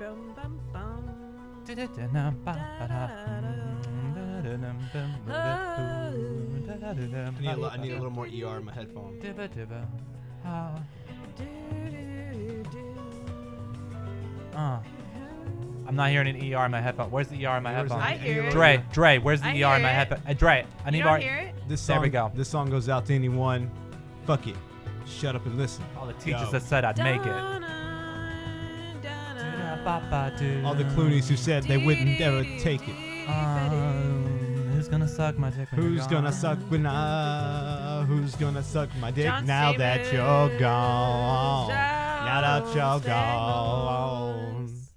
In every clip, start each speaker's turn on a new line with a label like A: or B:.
A: I need, a, li- I need a little more ER in my headphone.
B: Do, do, do, do.
C: Uh, I'm not hearing an ER in my headphone. Where's the ER in my
A: Yours
C: headphone?
B: I
A: is-
B: hear it.
C: Dre, Dre, where's the
B: I
C: ER in
B: hear
C: my
B: it.
C: headphone? Uh, Dre, I need
B: You
C: more.
B: don't hear it?
A: This
C: There
A: song,
C: we go.
A: This song goes out to anyone. Fuck it. Shut up and listen.
C: All the teachers
A: Yo.
C: that said I'd make it.
B: Dun-dun, dun-dun.
A: All the Clooney's who said they wouldn't ever take it.
C: Um, who's gonna suck my dick? when you're
A: Who's gonna
C: gone?
A: suck when I? Who's gonna suck my dick
B: John
A: now that you're gone? Now that you're
B: John
A: gone.
B: Stamos.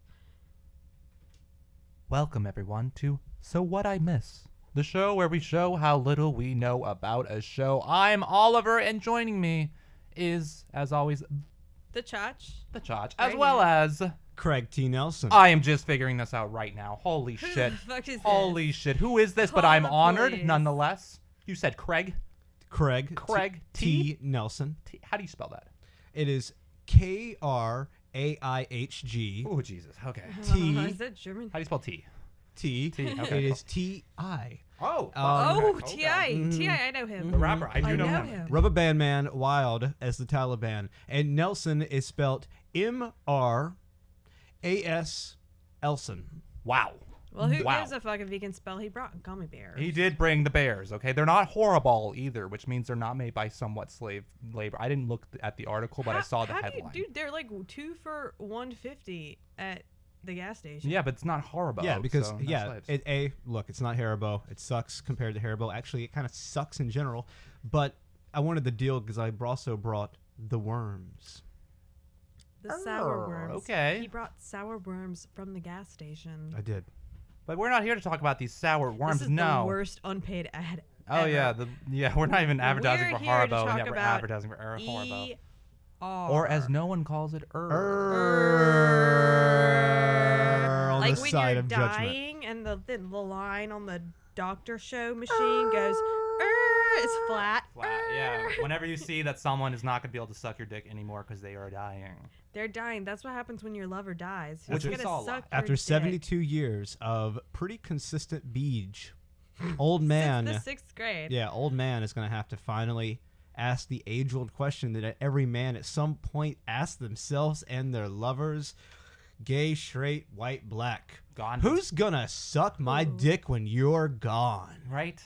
C: Welcome everyone to So What I Miss, the show where we show how little we know about a show. I'm Oliver, and joining me is, as always,
B: The Chotch.
C: the Chotch, as
B: Right
C: well as
A: Craig T. Nelson.
C: I am just figuring this out right now. Holy
B: Who
C: shit!
B: the fuck is
C: Holy
B: this?
C: shit! Who is this? but
B: Call
C: I'm
B: the
C: honored
B: police.
C: nonetheless. You said Craig.
A: Craig.
C: Craig
A: T.
C: T?
A: T. Nelson.
C: T- how do you spell that?
A: It is K R A I H G
C: Oh Jesus. Okay.
A: T.
B: is that German?
C: How do you spell T?
A: T.
C: T,
A: It
C: okay,
A: is T I.
C: Oh.
A: Um,
B: Oh,
C: okay.
B: T.I. T.I. I know him.
C: The rapper. I do
B: I
C: know,
B: know
C: him.
B: him.
A: Rubber Band Man Wild as the Taliban. And Nelson is spelt M R A S Elson.
C: Wow.
B: Well, who
C: Wow.
B: gives a fuck if he can spell? He brought gummy bears.
C: He did bring the bears. Okay, they're not horrible either, which means they're not made by somewhat slave labor. I didn't look at the article, but I saw the
B: how do you-
C: headline.
B: dude, they're like two for one fifty at the gas station.
C: yeah, but it's not horrible.
A: yeah, because
C: so
A: yeah, it, a look, it's not Haribo. It sucks compared to Haribo. Actually, it kind of sucks in general. But I wanted the deal because I also brought the worms.
B: The sour worms.
C: okay.
B: He brought sour worms from the gas station.
A: I did.
C: but we're not here to talk about these sour worms.
B: This is
C: no.
B: the worst unpaid ad.
C: oh
B: ever.
C: yeah, the yeah. We're not even advertising
B: We're
C: for
B: here to
C: Haribo.
B: talk
C: Yeah, we're
B: about
C: advertising for Er- Haribo.
B: E
C: Or as no one calls it, Er.
A: Err on
B: like
A: the
B: when
A: side
B: you're
A: of judgment.
B: dying and the, the the line on the doctor show machine goes "Er," it's flat.
C: Flat, yeah.
B: "Er."
C: Whenever you see that someone is not gonna be able to suck your dick anymore because they are dying.
B: They're dying. That's what happens when your lover dies.
C: Which
B: Who's
C: we
B: gonna
C: saw a lot.
B: suck your
A: After
B: dick?
A: 72 years of pretty consistent beach, old man.
B: Since the sixth grade.
A: Yeah, old man is going to have to finally ask the age old question that every man at some point asks themselves and their lovers gay, straight, white, black.
C: Gone.
A: Who's going to suck my
B: Ooh.
A: dick when you're gone?
C: right?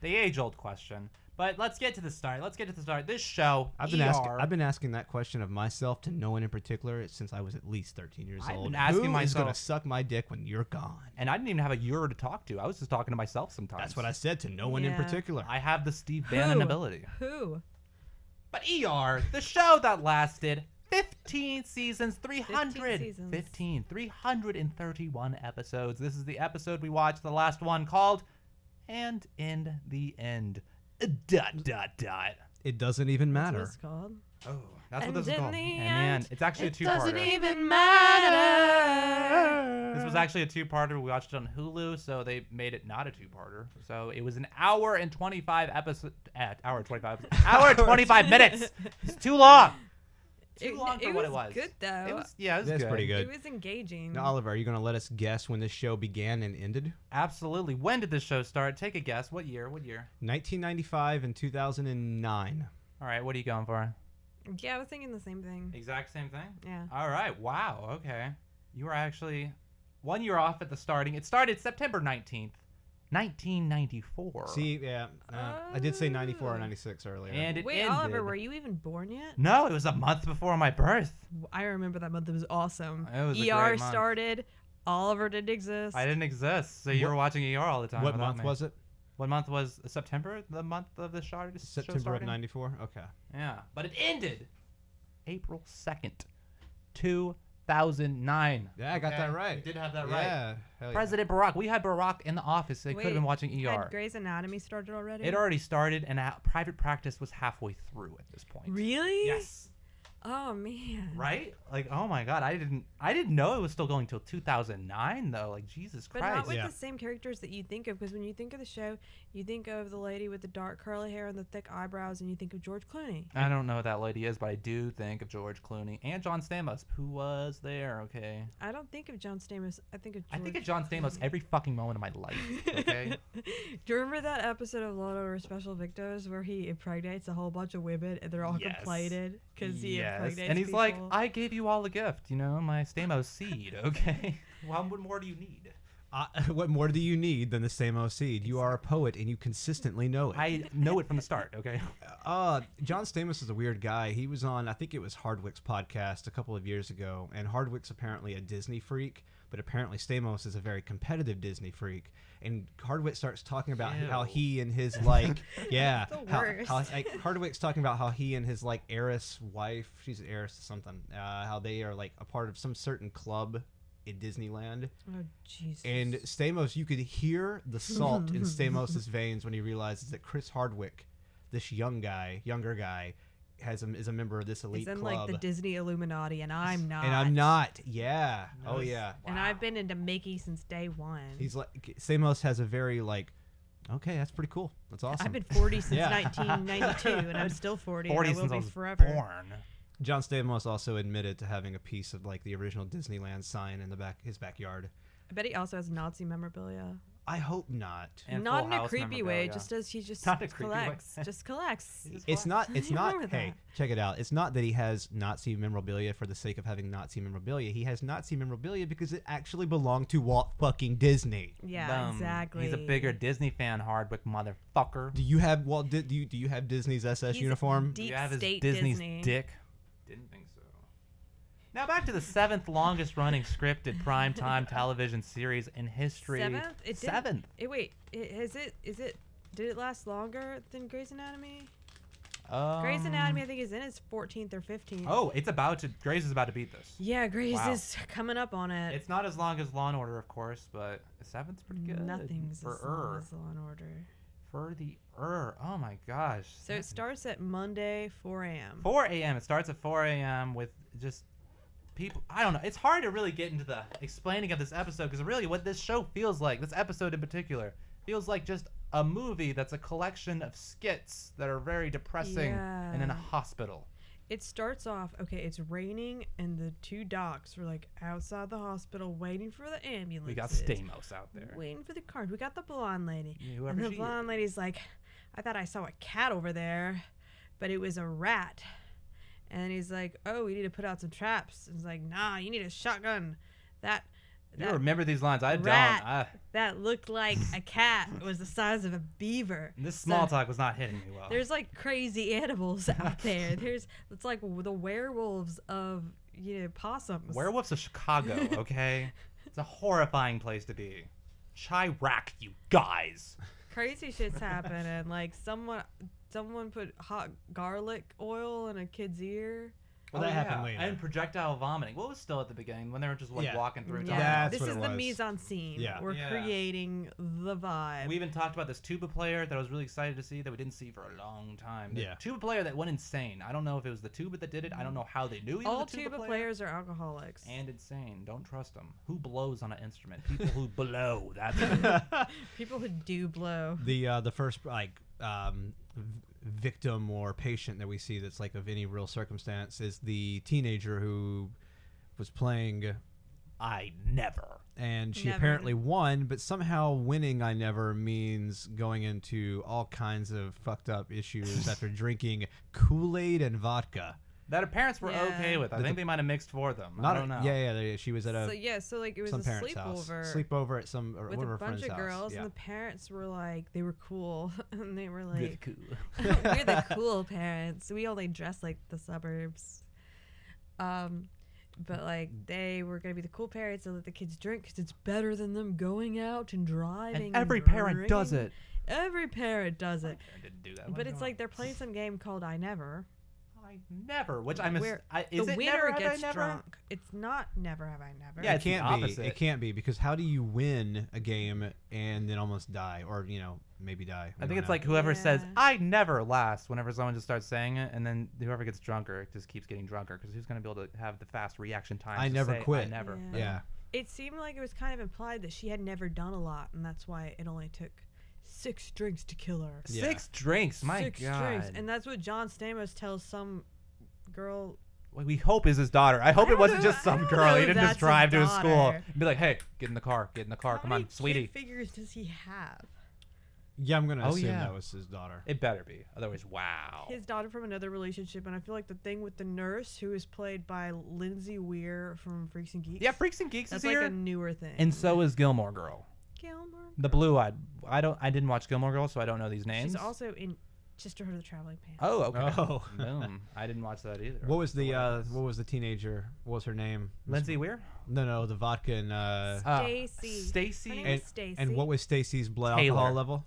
C: The age-old question. But let's get to the start. Let's get to the start. This show,
A: I've been
C: ER,
A: asking I've been asking that question of myself to no one in particular since I was at least 13 years old.
C: I've
A: old.
C: been asking
A: Who is going to suck my dick when you're gone?
C: and I didn't even have a Euro to talk to. I was just talking to myself sometimes.
A: That's what I said to no one in particular.
C: I have the Steve Bannon
B: Who?
C: ability.
B: Who?
C: But ER, the show that lasted 15 seasons, 300,
B: 15 seasons.
C: 15, 331 episodes. This is the episode we watched, the last one called And in the End. Dot, dot, dot.
A: it doesn't even
B: That's what
A: matter.
B: it's called.
C: Oh, that's
B: And
C: what this is called. And
B: end,
C: It's actually a
B: It doesn't even matter.
C: This was actually a two-parter. We watched it on Hulu, so they made it not a two-parter. So it was an hour and 25 episode. Uh, hour 25. hour and 25 minutes. It's too long. Too
B: It,
C: long for
B: it
C: what
B: was
C: it was.
B: good though.
C: It was yeah, it was
A: That's
C: good.
A: pretty
B: It was engaging.
A: Now, Oliver, are you going to let us guess when this show began and ended?
C: Absolutely. When did this show start? Take a guess. What year? What year?
A: 1995 and 2009.
C: All right. What are you going for?
B: Yeah, I was thinking the same thing.
C: Exact same thing.
B: Yeah.
C: All right. Wow. Okay. You were actually one year off at the starting. It started September 19th, 1994.
A: See, yeah, uh, I did say 94 or
B: Oh.
A: 96 earlier.
C: and it
B: Wait,
C: ended.
B: Oliver, were you even born yet?
C: No, it was a month before my birth.
B: I remember that month. It was awesome.
C: It was a
B: ER
C: great month.
B: started. Oliver didn't exist.
C: I didn't exist, so you
A: What-
C: were watching ER all the time.
A: what
C: without
A: month
C: me.
A: was it?
C: What month was September? The month of the show? show
A: September of
C: starting?
A: 94. Okay.
C: Yeah, but it ended April 2nd, 2009.
A: Yeah, I got that right.
C: You did have that right.
A: Yeah. hell yeah.
C: President Barack. We had Barack in the office. They could have been watching ER.
B: Had Grey's Anatomy started already?
C: It already started, and uh, private practice was halfway through at this point.
B: Really?
C: Yes.
B: Oh man.
C: Right? Like, oh my god, I didn't I didn't know it was still going till 2009 though. Like Jesus Christ.
B: But
C: Christ.
B: not with
A: Yeah.
B: the same characters that you think of, because when you think of the show, you think of the lady with the dark curly hair and the thick eyebrows, and you think of George Clooney.
C: I don't know who that lady is, but I do think of George Clooney and John Stamos, who was there, okay?
B: I don't think of John Stamos. I think of
C: I think of John Stamos every fucking moment of my life, okay?
B: Do you remember that episode of Law and Order Special Victims where he impregnates a whole bunch of women and they're all
C: Yes.
B: complaited because he
C: yes. And he's like. I gave you all a gift, you know, my Stamos seed, okay? well, what more do you need?
A: Uh, what more do you need than the same O seed? You are a poet and you consistently know it.
C: I know it from the start, okay?
A: Uh, John Stamos is a weird guy. He was on, I think it was Hardwick's podcast a couple of years ago, and Hardwick's apparently a Disney freak, but apparently Stamos is a very competitive Disney freak. And Hardwick starts talking about how he and his like, yeah,
B: The
A: how,
B: worst.
A: how like Hardwick's talking about how he and his like heiress wife, she's an heiress to something, uh, how they are like a part of some certain club in Disneyland.
B: oh Jesus.
A: And Stamos, you could hear the salt in Stamos' veins when he realizes that Chris Hardwick, this young guy, younger guy, has a, is a member of this elite
B: he's in
A: club.
B: like the Disney Illuminati, and I'm not.
A: and I'm not. Yeah. Oh
C: Nice.
A: yeah.
B: And I've been into Mickey since day one.
A: He's like Stamos has a very like. Okay, that's pretty cool. That's awesome.
B: I've been 40 since
A: Yeah.
B: 1992, and I'm still 40.
C: 40
B: and I will
C: since
B: be
C: I was
B: forever.
C: born.
A: John Stamos also admitted to having a piece of like the original Disneyland sign in the back his backyard.
B: I bet he also has Nazi memorabilia.
A: I hope not.
C: And
B: not in a creepy way,
C: memorabilia.
B: just as he just
C: Not in a creepy way.
B: collects. just collects.
C: He just
A: It's not. It's
B: Nothing
A: not.
B: wrong with
A: Hey, check it out. It's not that he has Nazi memorabilia for the sake of having Nazi memorabilia. He has Nazi memorabilia because it actually belonged to Walt fucking Disney.
B: Yeah,
C: Boom.
B: exactly.
C: He's a bigger Disney fan, Hardwick motherfucker.
A: Do you have Walt? Di- Do you do you have Disney's SS
B: He's
A: uniform?
B: Deep
C: you have his
B: state
C: Disney's
B: Disney.
C: dick? Didn't think so. Now back to the seventh longest running scripted primetime television series in history.
B: Seventh? It didn't-
C: Seventh.
B: Eh, wait, is it? Is it? Did it last longer than Grey's Anatomy?
C: Um,
B: Grey's Anatomy, I think, is in its 14th or 15th.
C: Oh, it's about to. Grey's is about to beat this.
B: Yeah, Grey's
C: Wow.
B: is coming up on it.
C: It's not as long as Law and Order, of course, but seventh's pretty good.
B: Nothing's
C: for
B: as long as Law and Order.
C: For the er. Oh my gosh.
B: So it starts at Monday, 4 a.m.
C: 4 a.m. It starts at 4 a.m. with just people. I don't know. It's hard to really get into the explaining of this episode because really what this show feels like, this episode in particular, feels like just a movie that's a collection of skits that are very depressing and in a hospital.
B: It starts off okay. It's raining, and the two docs are like outside the hospital waiting for the ambulance.
C: We got Stamos out there.
B: Waiting for the card. We got the blonde lady.
C: Yeah,
B: and the
C: she is.
B: blonde lady's like, I thought I saw a cat over there, but it was a rat. And he's like, Oh, we need to put out some traps. And he's like, Nah, you need a shotgun. That
C: You
B: that,
C: remember these lines? I don't. I,
B: that looked like a cat. It was the size of a beaver.
C: this small
B: So-
C: talk was not hitting me well.
B: There's like crazy animals out there. There's it's like the werewolves of you know possums.
C: Werewolves of Chicago, okay? it's a horrifying place to be. Chiraq, you guys.
B: Crazy shit's happening. Like someone someone put hot garlic oil in a kid's ear.
A: Well, that happened later.
C: Oh, And projectile vomiting. What was still at the beginning when they were just like
A: Yeah.
C: walking through?
B: Yeah,
C: talking
A: That's
B: this
A: what
B: is
A: it
B: the
A: was.
B: mise en scene.
A: Yeah.
B: We're
C: Yeah.
B: creating the vibe.
C: We even talked about this tuba player that I was really excited to see that we didn't see for a long time. The
A: Yeah.
C: tuba player that went insane. I don't know if it was the tuba that did it. I don't know how they knew he
B: All
C: was a tuba,
B: tuba
C: player.
B: players are alcoholics.
C: And insane. Don't trust them. Who blows on an instrument? People who blow. That's
B: People who do blow.
A: the uh, the first like um, victim or patient that we see that's like of any real circumstance is the teenager who was playing
C: I never.
A: and she
B: Never.
A: apparently won but somehow winning i never means going into all kinds of fucked up issues after drinking kool-aid and vodka
C: That her parents were
B: Yeah.
C: okay with. I
A: The-
C: think they might have mixed for them.
A: not
C: I don't
A: a-
C: know.
A: yeah yeah they- she was at a
B: so yeah, so like it was
A: some
B: a
A: parents house
B: sleepover.
A: sleepover at some or
B: with
A: one
B: a
A: of her
B: bunch
A: friends
B: of
A: house.
B: girls,
A: yeah.
B: and the parents were like, they were cool, and they were
C: Really
B: like,
C: cool.
B: we're the cool parents. We only dress like the suburbs. Um, but like they were gonna be the cool parents and let the kids drink because it's better than them going out and driving.
C: and every parent does
B: drinking.
C: it.
B: Every parent does it.
C: My parent didn't do that.
B: But it's like they're playing some game called I Never,
C: I I never. Which I miss.
B: Where
C: I, is
B: the
C: it
B: winner
C: never have I
B: gets
C: never?
B: drunk. It's not never have I never.
C: Yeah,
A: it
C: it's
A: can't be.
C: opposite.
A: It can't be because how do you win a game and then almost die, or you know maybe die?
C: I think it's
A: know.
C: like whoever says "I never last" whenever someone just starts saying it, and then whoever gets drunker just keeps getting drunker because who's gonna be able to have the fast reaction time?
A: I
C: to
A: never
C: say, I
A: quit.
C: never.
B: Yeah.
A: yeah.
B: It seemed like it was kind of implied that she had never done a lot, and that's why it only took six drinks to kill her.
A: Yeah.
C: Six drinks, my
B: six
C: god.
B: drinks, and that's what John Stamos tells some girl.
C: What we hope is his daughter. I hope
B: I
C: it wasn't
B: know-
C: just some girl. He didn't just drive to his school and be like, "Hey, get in the car, get in the car,
B: How
C: come
B: many
C: on, sweetie."
B: kid figures does he have?
A: Yeah, I'm gonna
C: Oh,
A: assume
C: yeah.
A: that was his daughter.
C: It better be, otherwise, wow.
B: His daughter from another relationship, and I feel like the thing with the nurse, who is played by Lindsay Weir from Freaks and Geeks.
C: yeah, Freaks and Geeks
B: that's
C: is
B: like
C: here,
B: a newer thing.
C: and so is Gilmore Girl,
B: Gilmore.
C: the blue-eyed. I don't. I didn't watch Gilmore Girls, so I don't know these names.
B: She's also in Sisterhood of the Traveling Pants.
C: Oh, okay.
A: Oh.
C: Boom. I didn't watch that either.
A: What was the
C: What
A: uh, what was the teenager? What was her name?
C: Lindsay Weir?
A: No, no, the vodka and uh,
C: Uh,
B: Stacy. Her
C: Stacy.
B: name
A: and,
B: Stacy.
A: and what was Stacy's blood
C: Taylor.
A: alcohol level?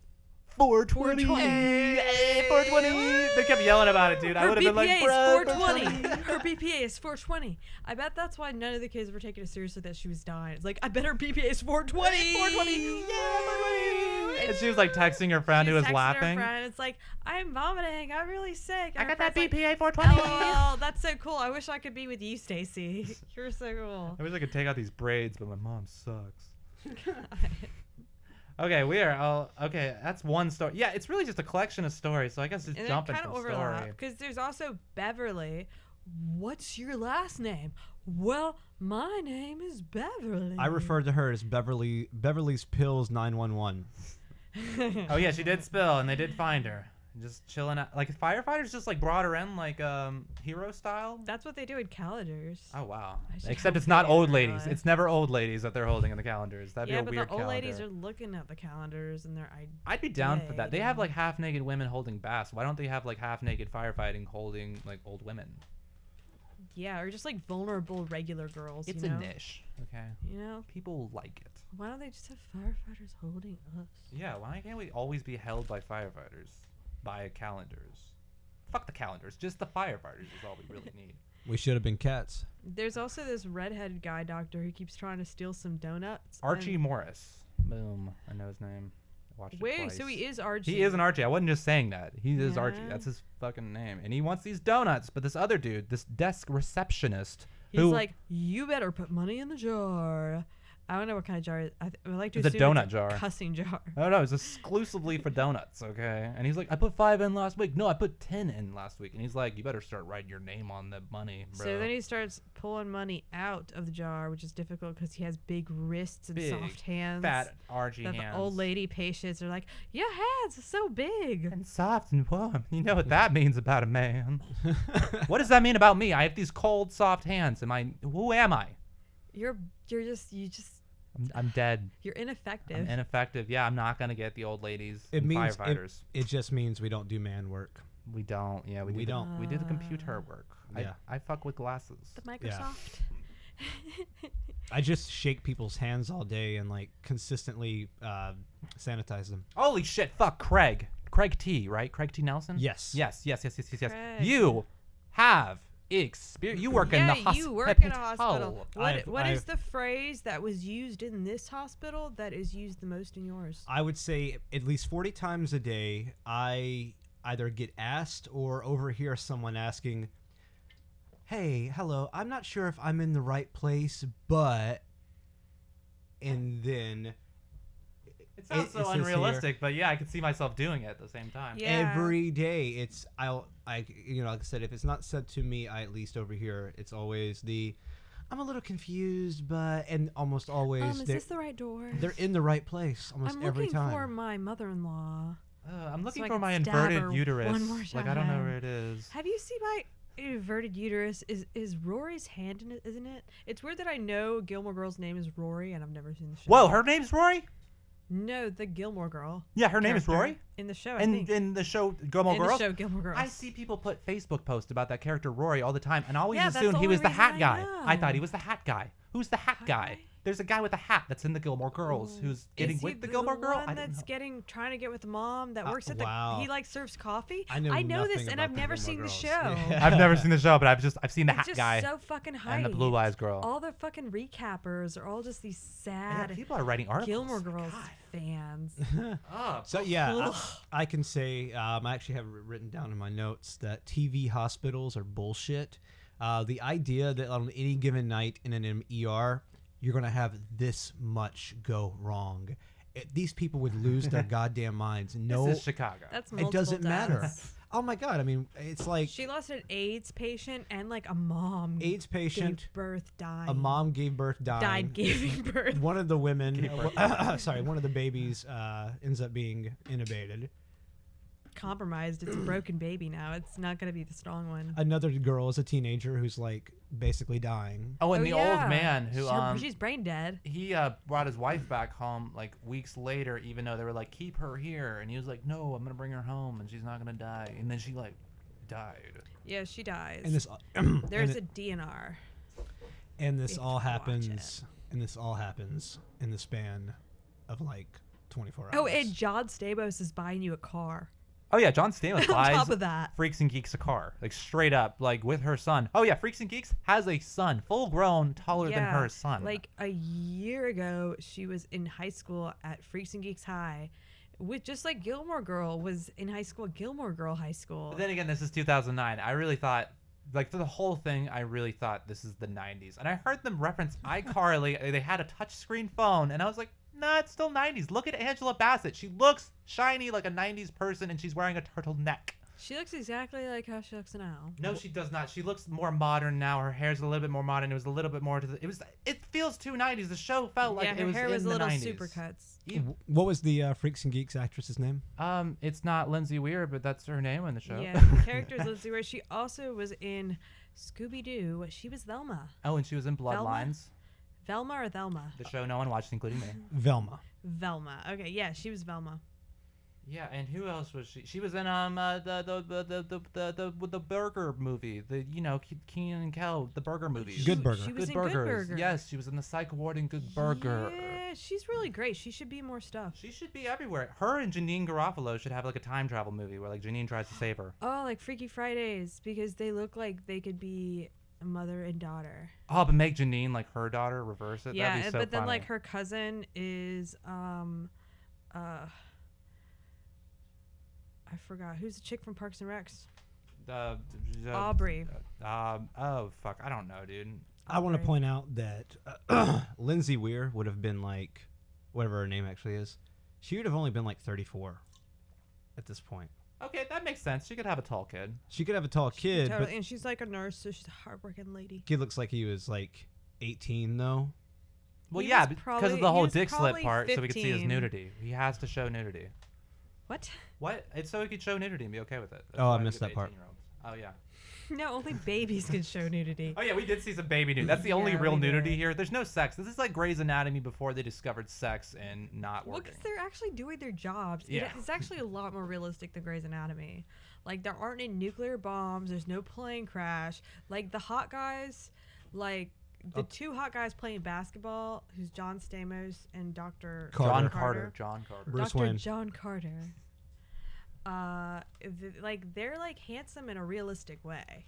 C: 420.
B: 420.
C: Hey, 420. They kept yelling about it, dude. I
B: Her
C: would have been
B: BPA
C: like, bro,
B: is 420. her BPA is 420. I bet that's why none of the kids were taking it seriously that she was dying. It's like, I bet her BPA is 420.
C: 420. Yeah, 420. And she was like texting her friend who was
B: texting
C: laughing.
B: Her friend. It's like, I'm vomiting. I'm really sick.
C: I got that
B: like,
C: BPA 420.
B: LOL, that's so cool. I wish I could be with you, Stacy. You're so cool.
C: I wish I could take out these braids, but my mom sucks. Okay, we are. all okay, that's one story. Yeah, it's really just a collection of stories. So I guess just
B: and
C: jumping
B: kind of
C: from
B: overlap
C: story.
B: because there's also Beverly. What's your last name? Well, my name is Beverly.
A: I referred to her as Beverly Beverly's Pills 911.
C: Oh yeah, she did spill, and they did find her, just chilling out. Like firefighters just like her in like um hero style.
B: That's what they do in calendars.
C: Oh wow! Except it's not old ladies. It's never old ladies that they're holding in the calendars. That'd
B: yeah,
C: be a weird.
B: Yeah, but the old
C: calendar.
B: ladies are looking at the calendars and they're.
C: I'd be down for that. They have like half naked women holding baths. Why don't they have like half naked firefighting holding like old women?
B: Yeah, or just like vulnerable regular girls.
C: It's
B: you know?
C: a niche. Okay,
B: You know,
C: people like it.
B: why don't they just have firefighters holding us?
C: Yeah, why can't we always be held by firefighters, by calendars? Fuck the calendars. Just the firefighters is all we really need.
A: We should have been cats.
B: There's also this redheaded guy doctor who keeps trying to steal some donuts. and-
C: Archie Morris. Boom. I know his name. I watched it
B: Wait, so he is Archie.
C: He is an Archie. I wasn't just saying that. He is Archie. That's his fucking name. And he wants these donuts. But this other dude, this desk receptionist,
B: He's
C: who
B: like, you better put money in the jar. I don't know what kind of jar. it- I, th- I would like to
C: It's a
B: assume
C: donut
B: it's
C: jar.
B: cussing jar.
C: Oh no, it's exclusively for donuts, okay? And he's like, I put five in last week. No, I put ten in last week. And he's like, you better start writing your name on the money, bro.
B: So then he starts pulling money out of the jar, which is difficult because he has big wrists and
C: Big,
B: soft hands.
C: fat Archie
B: that
C: hands.
B: the old lady patients are like, your hands are so big.
C: and soft and warm. You know what that means about a man. what does that mean about me? I have these cold, soft hands. Am I? Who am I?
B: You're you're just you just
C: I'm, I'm dead.
B: you're ineffective.
C: I'm ineffective. Yeah, I'm not gonna get the old ladies
A: It
C: and
A: means
C: firefighters.
A: it, it just means we don't do man work.
C: we don't. Yeah, we,
A: We
C: do the-
A: don't.
C: we do the computer
B: Ah.
C: work.
A: Yeah.
C: I, I fuck with glasses.
B: the Microsoft.
A: I just shake people's hands all day and like consistently uh, sanitize them.
C: Holy shit! Fuck Craig. Craig T. Right? Craig T. Nelson.
A: Yes.
C: Yes. Yes. Yes. Yes. Yes. Yes.
B: Craig.
C: You have experience. You work in the hospital.
B: you work in a hospital. What
A: I've-
B: what is
A: I've-
B: the phrase that was used in this hospital that is used the most in yours?
A: I would say at least 40 times a day, I either get asked or overhear someone asking, Hey, hello, I'm not sure if I'm in the right place, but. And then
C: It sounds
A: It-
C: so
A: it says here-
C: unrealistic, but yeah, I could see myself doing it at the same time.
B: Yeah.
A: every day it's I'll I you know like I said if it's not said to me I at least overhear it's always the I'm a little confused but and almost always
B: Um, is
A: they're,
B: this the right door?
A: they're in the right place almost
B: I'm
A: every
B: looking
A: time.
B: for my mother-in-law.
C: Uh, I'm looking
B: I
C: for my inverted uterus.
B: one more
C: Like I don't know where it is.
B: Have you seen my inverted uterus? Is is Rory's hand in it? Isn't it? It's weird that I know Gilmore Girl's name is Rory and I've never seen the show.
C: Whoa, her name's Rory.
B: No, the Gilmore Girl.
C: Yeah, her name is
B: character
C: Rory.
B: in the show. I
C: And
B: think.
C: in the show Gilmore
B: in
C: Girls,
B: the show Gilmore Girls.
C: I see people put Facebook posts about that character Rory all the time, and I always
B: Yeah, that's
C: assumed
B: the
C: he was the hat
B: I
C: guy. I thought he was the hat guy. Who's the hat guy? There's a guy with a hat that's in the Gilmore Girls who's getting with the Gilmore Girl.
B: One
C: I don't
B: that's
C: know.
B: getting trying to get with the mom that
A: Uh,
B: works at the.
A: wow.
B: He like serves coffee.
A: I know
B: know this, and
A: about
B: I've
A: the
B: never
A: Gilmore
B: seen the show.
A: Yeah.
C: I've never seen the show, but I've just I've seen the
B: It's
C: hat
B: just
C: guy
B: so fucking hyped.
C: and the blue eyes girl.
B: All the fucking recappers are all just these
C: Yeah,
B: sad
C: people are writing articles.
B: Gilmore Girls
C: God.
B: fans.
C: Oh,
A: So yeah,
B: Ugh.
A: I, I can say um, I actually have it written down in my notes that TV hospitals are bullshit. Uh, the idea that on any given night in an ER, you're gonna have this much go wrong. It, these people would lose their goddamn minds. No,
C: this is Chicago.
B: That's
A: it doesn't matter. Oh my god! I mean, it's like
B: She lost an AIDS patient and like a mom.
A: AIDS patient,
B: gave birth, died.
A: a mom gave birth, dying.
B: died giving birth.
A: One of the women,
C: Gave
A: uh, sorry, one of the babies uh, ends up being intubated.
B: Compromised. It's a broken baby now. It's not gonna be the strong one.
A: Another girl is a teenager who's like basically dying.
C: oh, and
B: Oh,
C: the
B: yeah.
C: old man who
B: She-
C: um
B: she's brain dead.
C: he uh, brought his wife back home like weeks later, even though they were like, keep her here. And he was like, no, I'm going to bring her home and she's not going to die. And then she like died.
B: Yeah, she dies.
A: And this,
B: There's
A: and,
B: a DNR.
A: and this all
B: watch
A: happens, and this all happens in the span of like 24 hours.
B: Oh, and John Stamos is buying you a car.
C: Oh, yeah. John Stamos
B: On
C: buys
B: top of that,
C: Freaks and Geeks a car. Like straight up, like with her son. Oh, yeah. Freaks and Geeks has a son, full grown, taller than her son.
B: like a year ago, she was in high school at Freaks and Geeks High, with just like Gilmore Girl was in high school, Gilmore Girl High School.
C: But then again, this is 2009. I really thought, like for the whole thing, I really thought this is the 90s. And I heard them reference iCarly. they had a touchscreen phone, and I was like, nah, it's still 90s. Look at Angela Bassett. She looks shiny like a 90s person, and she's wearing a turtleneck.
B: she looks exactly like how she looks now.
C: No, she does not. She looks more modern now. Her hair's a little bit more modern. It was a little bit more to the. It was. It feels too 90s. The show felt like
B: yeah,
C: it
B: her
C: was
B: hair
C: in
B: was a
C: the
B: little
C: 90s.
B: supercuts.
C: You-
A: What was the uh, Freaks and Geeks actress's name?
C: Um, it's not Lindsay Weir, but that's her name in the show.
B: Yeah, the character is Lindsay Weir. she also was in Scooby Doo. She was Velma.
C: oh, and she was in
B: Velma?
C: Bloodlines,
B: Velma or Thelma?
C: the show no one watched, including me.
A: Velma.
B: Velma. Okay, yeah, she was Velma.
C: Yeah, and who else was she? She was in um uh, the, the, the, the, the the the the burger movie. The you know Ke- Kenan and Kel, the burger movie.
A: Good Burger.
B: She was
C: Good
B: in
C: Burgers.
B: Good Burger.
C: Yes, she was in the Psych Ward in Good Burger.
B: Yeah, she's really great. She should be more stuff.
C: She should be everywhere. Her and Janeane Garofalo should have like a time travel movie where like Janeane tries to save her.
B: Oh, like Freaky Fridays because they look like they could be a mother and daughter.
C: Oh, but make Janeane like her daughter, reverse it.
B: yeah,
C: That'd be
B: and-
C: so
B: but then
C: funny.
B: like her cousin is um, uh, I forgot who's the chick from Parks and Recs.
C: Uh, d- uh,
B: Aubrey.
C: Um. Oh fuck. I don't know, dude.
A: I want to point out that uh, Lindsay Weir would have been like, whatever her name actually is, she would have only been like 34 at this point.
C: Okay, that makes sense. She could have a tall kid.
A: She could have a tall kid,
B: Totally,
A: but
B: and she's like a nurse, so she's a hardworking lady.
A: kid looks like he was like 18 though.
C: Well,
B: He
C: yeah,
B: was
C: because
B: probably-
C: of the
B: he
C: whole
B: was
C: dick slip
B: probably
C: part, so we could see his
B: 15.
C: nudity. He has to show nudity.
B: What?
C: What? It's so he could show nudity and be okay with it. That's
A: Oh, I
C: why we
A: missed
C: give
A: that part.
C: 18-year-olds. Oh yeah.
B: No, only babies can show nudity.
C: Oh yeah, we did see some baby nudity. That's the only
B: Yeah,
C: real
B: we
C: nudity
B: did.
C: here. There's no sex. This is like Grey's Anatomy before they discovered sex and not
B: Well,
C: working.
B: because they're actually doing their jobs. It-
C: Yeah.
B: it's actually a lot more realistic than Grey's Anatomy. Like there aren't any nuclear bombs. There's no plane crash. Like the hot guys, like the
A: Oh.
B: two hot guys playing basketball, who's John Stamos and Doctor
A: Carter.
C: John Carter. John Carter.
A: Bruce
B: Dr.
A: Wayne.
B: John Carter. Uh, th- like they're like handsome in a realistic way.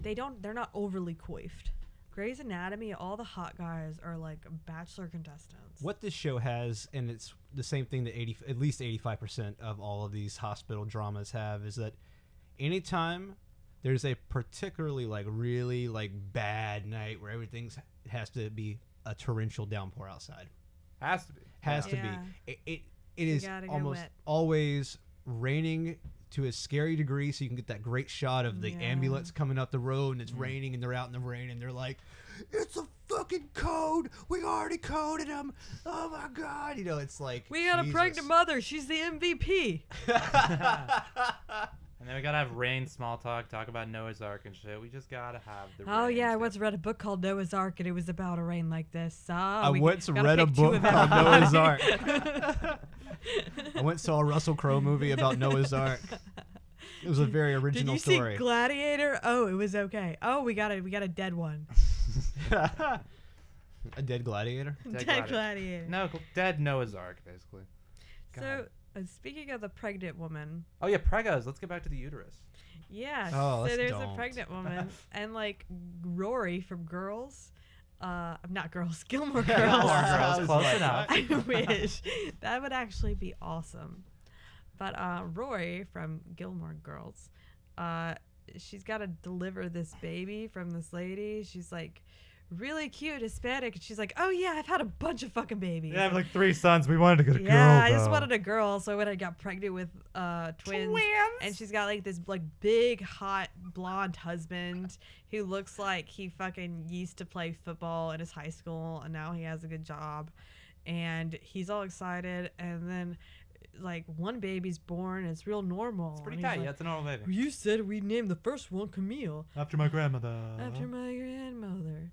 B: They don't. They're not overly coiffed. Grey's Anatomy, all the hot guys are like bachelor contestants.
A: What this show has, and it's the same thing that 80, at least 85% of all of these hospital dramas have, is that anytime there's a particularly like really like bad night where everything's has to be a torrential downpour outside.
C: Has to be.
A: Has to be. It it, it is almost always raining to a scary degree so you can get that great shot of the
B: Yeah.
A: ambulance coming up the road and it's
C: Mm.
A: raining and they're out in the rain and they're like it's a fucking code we already coded them oh my god you know it's like
B: We got a pregnant mother. She's the MVP.
C: And then we gotta have rain small talk, talk about Noah's Ark and shit. We just gotta have the.
B: Oh
C: rain
B: yeah, I once read a book called Noah's Ark, and it was about a rain like this. So
A: I
B: we
A: once read a book called. Noah's Ark. I went saw a Russell Crowe movie about Noah's Ark. It was a very original story.
B: Did you
A: story.
B: see Gladiator? Oh, it was okay. Oh, we got a we got a dead one.
A: A dead gladiator.
C: Dead
B: Dead
C: gladiator.
B: gladiator.
C: No, dead Noah's Ark, basically.
B: So, uh, speaking of the pregnant woman,
C: Oh yeah, pregos. Let's get back to the uterus.
B: yeah.
A: Oh,
B: so there's
A: don't.
B: a pregnant woman, and like Rory from Girls, uh, not Girls, Gilmore Girls.
C: Gilmore Girls, close enough.
B: I wish that would actually be awesome. But uh, Rory from Gilmore Girls, uh, she's got to deliver this baby from this lady. She's like really cute, Hispanic, and she's like, "Oh yeah, I've had a bunch of fucking babies."
C: Yeah, I have like three sons. We wanted to get a girl.
B: Yeah, I just wanted a girl. So when I got pregnant with uh, twins,
C: Twins.
B: and she's got like this like big hot blonde husband who looks like he fucking used to play football in his high school, and now he has a good job, and he's all excited, and then like one baby's born, it's real normal.
C: It's pretty
B: and
C: tight.
B: like,
C: yeah, it's a normal baby.
B: You said we named the first one Camille
C: After my grandmother.
B: after my grandmother.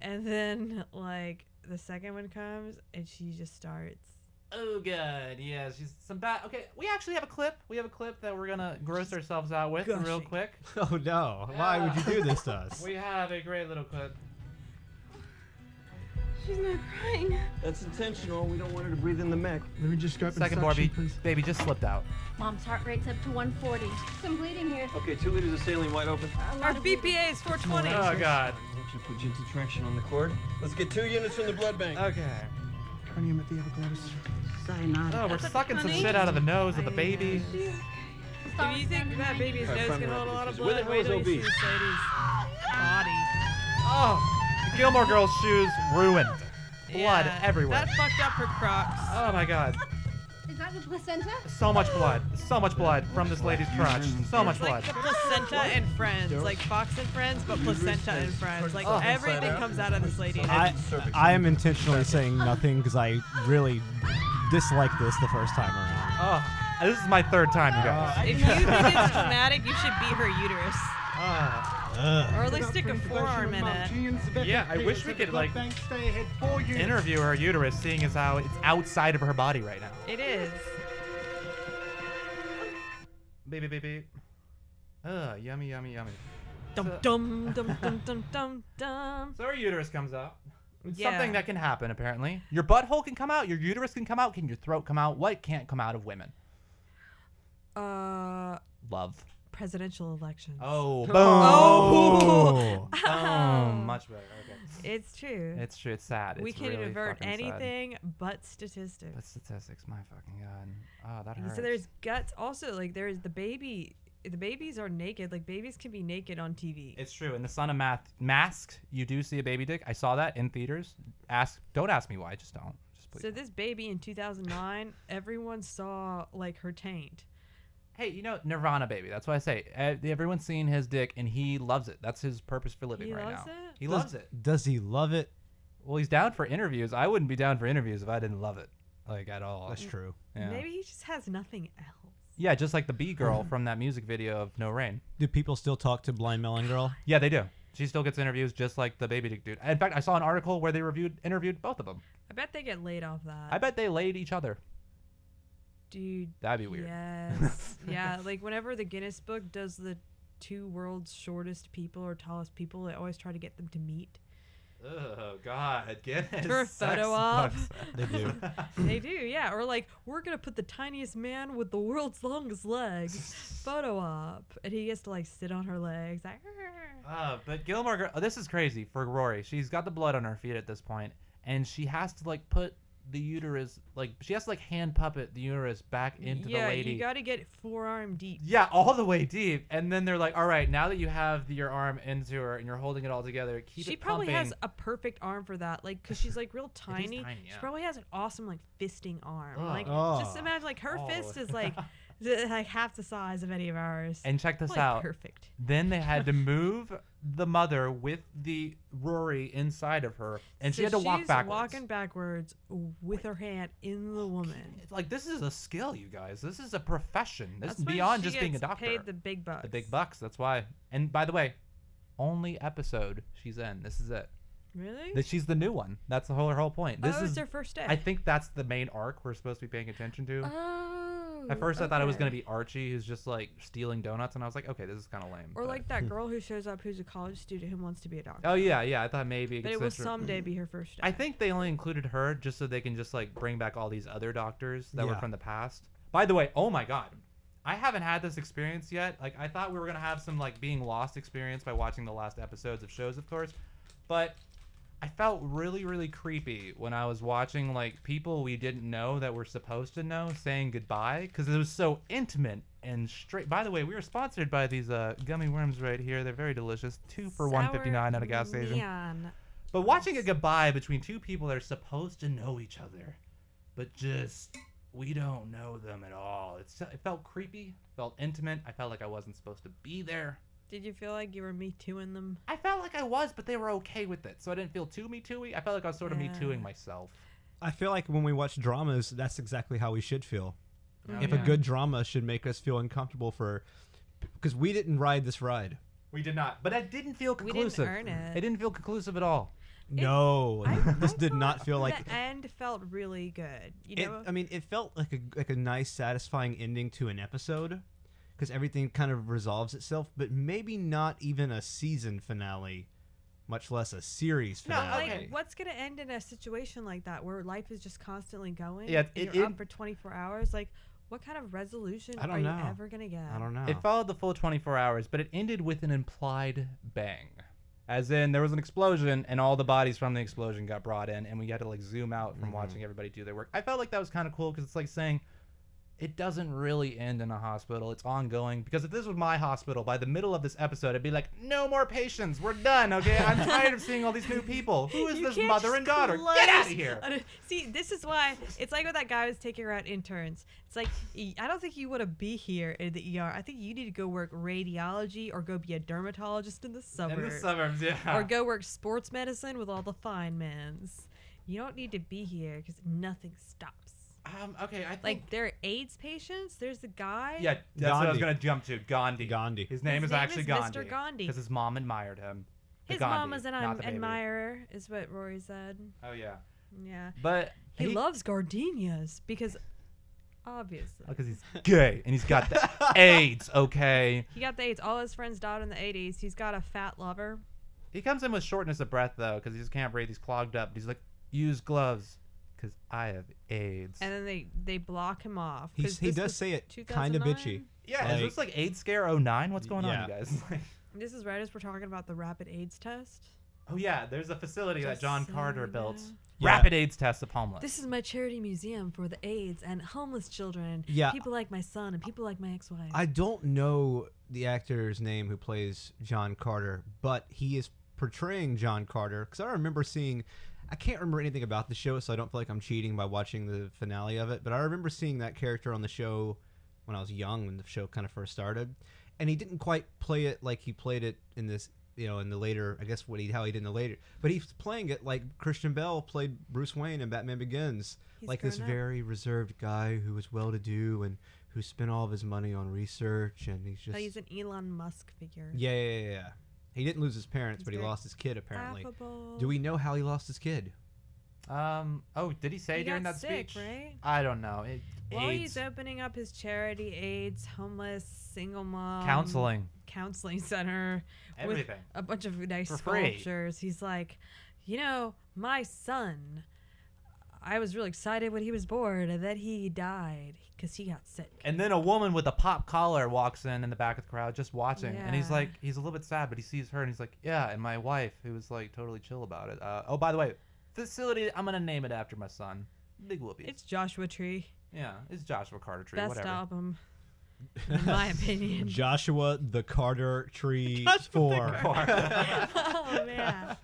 B: And then like the second one comes and she just starts.
C: Oh god, yeah, she's some bad. Okay, we actually have a clip. We have a clip that we're gonna gross ourselves out with real quick.
A: Oh no! Why would you do this to us?
C: We have a great little clip.
D: She's not crying.
E: That's intentional. We don't want her to breathe in the mech.
F: Let me just strap
C: Second
F: in
C: Barbie,
F: please.
C: baby just slipped out.
D: Mom's heart rate's up to 140. Some bleeding here.
E: Okay, two liters of saline wide open.
B: Our. BPA is 420.
C: Oh god.
E: I should put gentle traction on the cord. Let's get two units from the blood bank.
C: Okay.
F: Carnium at the epiglottis.
C: Oh, we're
B: That's a
C: sucking some shit out of the nose of the baby.
B: If you think that baby's
E: Alright,
B: nose
E: prime
B: can hold a lot of
E: rapid. Where the
B: blood,
E: hell
B: wait
E: is
B: till you
E: OB?
B: see this lady's body.
C: Oh, the Gilmore Girls shoes ruined. Blood
B: Yeah,
C: everywhere.
B: That fucked up her Crocs.
C: Oh my god.
D: Is that the placenta?
C: So much blood. So much blood from this lady's crotch. So much
B: It's like
C: blood.
B: the placenta and Friends, like Fox and Friends, but placenta and Friends. Like
C: Oh.
B: everything comes out of this lady. and
A: I, I am intentionally saying nothing because I really dislike this the first time around.
C: Oh, this is my third time, you guys.
B: If you think it's traumatic, you should beat her uterus. Oh.
C: Ah.
B: Or at least stick a forearm in it.
C: Yeah, I wish we could, like, Interview her uterus, seeing as how it's outside of her body right now.
B: It is.
C: Baby, baby. Ugh, yummy, yummy, yummy.
B: Dum
C: So-
B: dum dum dum dum dum dum.
C: So her uterus comes out. It's
B: Yeah.
C: something that can happen, apparently. Your butthole can come out, your uterus can come out, can your throat come out? What can't come out of women?
B: Uh,
C: Love.
B: Presidential elections.
C: Oh, boom.
A: Oh.
C: Boom. Um, oh, much better. Okay.
B: It's true.
C: It's true. It's sad.
B: we
C: It's
B: can
C: really
B: avert
C: fucking sad.
B: anything but statistics.
C: But statistics, my fucking god. Oh, that hurts.
B: So there's guts. Also, like there's the baby. The babies are naked. Like babies can be naked on TV.
C: It's true. In the Son of the Mask, you do see a baby dick. I saw that in theaters. Ask. Don't ask me why. Just don't. Just please.
B: so
C: don't.
B: this baby in 2009, everyone saw like her taint.
C: Hey, you know Nirvana baby. That's why I say. E- Everyone's seen his dick, and he loves it. That's his purpose for living
B: He
C: right
B: loves
C: now.
B: it?
C: He
A: Does-
C: loves it.
A: Does he love it?
C: Well, he's down for interviews. I wouldn't be down for interviews if I didn't love it, like at all.
A: That's true.
C: Yeah.
B: Maybe he just has nothing else.
C: Yeah, just like the B girl from that music video of No Rain.
A: Do people still talk to Blind Melon Girl?
C: Yeah, they do. She still gets interviews just like the baby dick dude. In fact, I saw an article where they reviewed interviewed both of them.
B: I bet they get laid off that.
C: I bet they laid each other.
B: Dude.
C: That'd be weird.
B: Yes. yeah. Like whenever the Guinness Book does the two world's shortest people or tallest people, they always try to get them to meet.
C: Oh God, Guinness.
B: For a photo op.
A: They do.
B: they do, yeah. Or like, we're gonna put the tiniest man with the world's longest legs photo op, and he gets to like sit on her legs. Like,
C: Uh, but Gilmore Girl, this is crazy for Rory. She's got the blood on her feet at this point, and she has to like put the uterus, like she has to like hand puppet the uterus back into
B: yeah,
C: the lady.
B: Yeah, you gotta get forearm deep.
C: yeah, all the way deep, and then they're like, "All right, now that you have the, your arm into her and you're holding it all together, keep
B: she
C: it
B: probably
C: pumping."
B: has a perfect arm for that, like, cause she's like real tiny.
C: tiny,
B: She probably has an awesome like fisting arm.
C: Ugh.
B: Like, just imagine like her
C: Oh.
B: fist is like, like half the size of any of ours.
C: and check this out.
B: Perfect.
C: Then they had to move the mother with the Rory inside of her, and she had to walk backwards.
B: walking backwards with her hand in the woman.
C: It's like this is a skill, you guys. This is a profession. This
B: That's
C: is beyond just being a doctor.
B: Paid the big bucks.
C: the big bucks. That's why. And by the way, only episode she's in. This is it.
B: Really?
C: That she's the new one. That's the whole her whole point. This
B: oh,
C: is.
B: it's her first day.
C: I think that's the main arc we're supposed to be paying attention to.
B: Oh.
C: At first, I thought it was gonna be Archie who's just like stealing donuts, and I was like, okay, this is kind of lame.
B: Or
C: but-
B: like that girl who shows up who's a college student who wants to be a doctor.
C: Oh yeah, yeah. I thought maybe.
B: But it will someday be her first day.
C: I think they only included her just so they can just like bring back all these other doctors that were from the past. By the way, oh my god. I haven't had this experience yet. Like I thought we were gonna have some like being lost experience by watching the last episodes of shows, of course. But I felt really, really creepy when I was watching like people we didn't know that we're supposed to know saying goodbye because it was so intimate and straight. By the way, we were sponsored by these uh, gummy worms right here. They're very delicious. Two for one fifty nine at a gas station. But watching a goodbye between two people that are supposed to know each other, but just we don't know them at all. It's it felt creepy, felt intimate. I felt like I wasn't supposed to be there.
B: Did you feel like you were me tooing them?
C: I felt like I was, but they were okay with it, so I didn't feel too me tooey. I felt like I was sort of me
B: Yeah.
C: tooing myself.
A: I feel like when we watch dramas, that's exactly how we should feel.
C: Oh,
A: if
C: yeah.
A: a good drama should make us feel uncomfortable for, because we didn't ride this ride.
C: we did not, but it didn't feel
B: We didn't
C: conclusive.
B: earn it.
C: It didn't feel conclusive at all.
A: no,
B: I-
A: this
B: I
A: did not feel like.
B: the end felt really good. You
A: It,
B: know,
A: I mean, it felt like a like a nice, satisfying ending to an episode, because everything kind of resolves itself. But maybe not even a season finale, much less a series
C: No,
A: finale.
B: like what's gonna end in a situation like that where life is just constantly going?
C: Yeah,
B: and
C: it-
B: you're
C: it-
B: up for 24 hours. Like, what kind of resolution
A: I don't
B: are you ever gonna get?
A: I don't know.
C: It followed the full 24 hours, but it ended with an implied bang. As in, there was an explosion, and all the bodies from the explosion got brought in, and we had to like zoom out from
A: Mhm.
C: watching everybody do their work. I felt like that was kind of cool because it's like saying it doesn't really end in a hospital; it's ongoing. Because if this was my hospital, by the middle of this episode, I'd be like, "No more patients, we're done." Okay, I'm tired of seeing all these new people. Who is
B: You
C: this mother and daughter? Get out of here!
B: See, this is why it's like when that guy was taking around interns. It's like I don't think you want to be here in the ER. I think you need to go work radiology or go be a dermatologist in the suburbs.
C: In the suburbs, yeah.
B: or go work sports medicine with all the fine mans. You don't need to be here because nothing stops.
C: Um, okay, I think.
B: Like there are AIDS patients. There's the guy.
C: yeah, that's what I was
A: Gandhi.
C: gonna jump to. Gandhi.
A: Gandhi.
C: His name
B: His
C: is
B: name
C: actually
B: is
C: Gandhi.
B: Mr. Gandhi.
C: Because his mom admired him. The
B: His
C: Gandhi,
B: mom is an
C: not the baby.
B: admirer, is what Rory said.
C: Oh yeah,
B: Yeah.
C: but
B: He, loves gardenias because obviously
C: because he's gay and he's got the AIDS. Okay,
B: he got the AIDS. All his friends died in the 80s. He's got a fat lover.
C: he comes in with shortness of breath though because he just can't breathe. He's clogged up. He's like, use gloves because I have AIDS.
B: And then they they block him off.
A: He's,
B: 'cause
A: he
B: this
A: does
B: was
A: say it kind of bitchy.
B: 2009?
C: yeah, is
A: like-
C: this like AIDS scare 09? What's going on,
A: Yeah.
C: you guys?
B: This is right as we're talking about the rapid AIDS test.
C: oh yeah, there's a facility that
B: Just
C: John
B: so
C: Carter
B: you
C: built.
B: know.
A: Yeah.
C: Rapid AIDS test of homeless.
B: This is my charity museum for the AIDS and homeless children.
A: Yeah.
B: People like my son and people like my ex-wife.
A: I don't know the actor's name who plays John Carter, but he is portraying John Carter because I remember seeing. I can't remember anything about the show, so I don't feel like I'm cheating by watching the finale of it. But I remember seeing that character on the show when I was young, when the show kind of first started, and he didn't quite play it like he played it in this, you know, in the later. I guess what he how he did in the later, but he's playing it like Christian Bale played Bruce Wayne in Batman Begins,
B: He's
A: like this
B: up.
A: very reserved guy who was well to do and who spent all of his money on research, and he's just
B: he's an Elon Musk figure.
A: yeah, yeah, yeah, yeah. He didn't lose his parents,
B: He's
A: but he
B: very
A: lost his kid apparently.
B: Affable.
A: Do we know how he lost his kid?
C: um. Oh, did he say
B: He
C: during
B: got
C: that
B: sick,
C: speech?
B: right?
C: I don't know. It,
B: Well,
C: AIDS
B: he's opening up his charity AIDS, homeless, single mom
C: counseling,
B: counseling center with
C: everything.
B: a bunch of nice
C: For free.
B: sculptures. He's like, you know, my son. I was really excited when he was born, and then he died because he got sick.
C: And then a woman with a pop collar walks in in the back of the crowd, just watching, and he's like, he's a little bit sad, but he sees her, and he's like, yeah, and my wife, who was like totally chill about it. Uh, oh, by the way, facility, I'm gonna name it after my son. Big whoopies.
B: It's Joshua Tree,
C: yeah, it's Joshua Carter Tree,
B: best
C: whatever.
B: album, in my opinion.
A: Joshua the Carter Tree
B: Joshua the
A: Four.
B: oh man,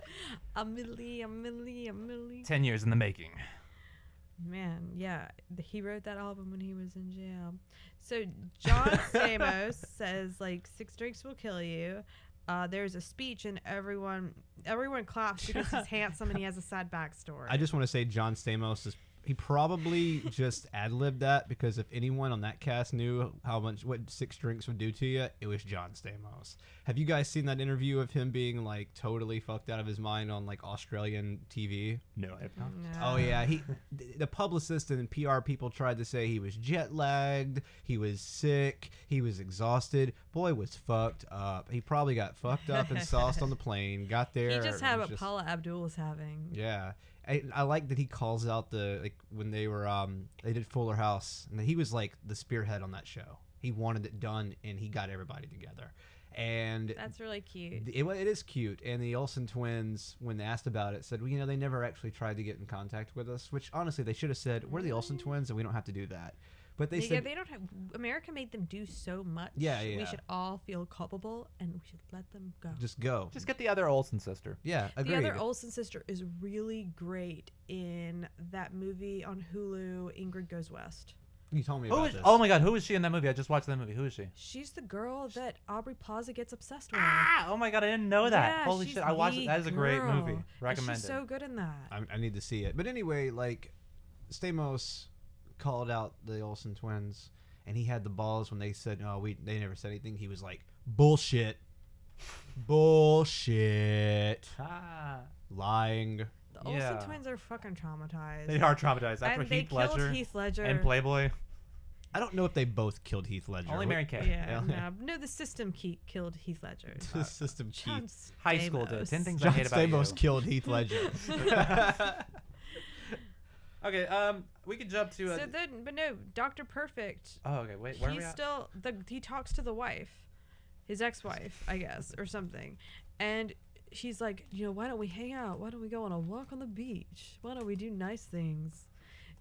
B: Amelie, Amelie, Amelie.
C: Ten years in the making.
B: Man, yeah, he wrote that album when he was in jail. So John Stamos says like six drinks will kill you. Uh, there's a speech and everyone everyone claps because he's handsome and he has a sad backstory.
A: I just want to say John Stamos is he probably just ad libbed that because if anyone on that cast knew how much what six drinks would do to you, it was John Stamos. Have you guys seen that interview of him being like totally fucked out of his mind on like Australian TV?
C: No, I have not.
A: Oh yeah, he the publicist and PR people tried to say he was jet lagged, he was sick, he was exhausted. Boy was fucked up. He probably got fucked up and sauced on the plane. Got there.
B: He just
A: and
B: had
A: was
B: what Paula Abdul was having.
A: Yeah. I, I like that he calls out the like when they were um they did Fuller House and he was like the spearhead on that show. He wanted it done and he got everybody together. And
B: That's really cute.
A: it, it is cute. And the Olsen twins, when they asked about it, said, well, you know, they never actually tried to get in contact with us, which honestly, they should have said, we're the Olsen twins and we don't have to do that. But they
B: They,
A: said,
B: they don't have. America made them do so much.
A: Yeah, yeah.
B: We should all feel culpable and we should let them go.
A: just go.
C: Just get the other Olsen sister.
A: yeah, agreed.
B: the other Olsen sister is really great in that movie on Hulu, Ingrid Goes West.
A: you told me
C: Who
A: about
C: is?
A: this.
C: Oh my God, who is she in that movie? I just watched that movie. Who is she?
B: She's the girl that Aubrey Plaza gets obsessed with.
C: Ah! Oh my God, I didn't know that.
B: Yeah,
C: Holy shit, I watched
B: the
C: it. That is a great
B: girl.
C: movie.
B: And
C: Recommended.
B: She's so good in that.
A: I, I need to see it. But anyway, like Stamos called out the Olsen twins, and he had the balls when they said, "No, we." They never said anything. He was like, "Bullshit, bullshit,
C: Ah.
A: lying."
B: The Olsen
C: Yeah.
B: twins are fucking traumatized.
C: They are traumatized after
B: and they
C: Heath
B: killed
C: Ledger
B: Heath Ledger.
C: and Playboy.
A: I don't know if they both killed Heath Ledger.
C: Only Mary Kay.
B: Yeah,
A: Yeah.
B: no, no, the system ke- killed Heath Ledger.
A: The system
B: John
A: Keith.
C: High school did. Ten things I
A: John
C: hate about
A: Stamos
C: you.
A: killed Heath Ledger.
C: okay, um, we could jump to. A,
B: So then, but no, Doctor Perfect.
C: oh, okay. Wait, where are we
B: he's
C: at?
B: still the he talks to the wife, his ex-wife, I guess, or something, and she's like, you know, why don't we hang out? Why don't we go on a walk on the beach? Why don't we do nice things?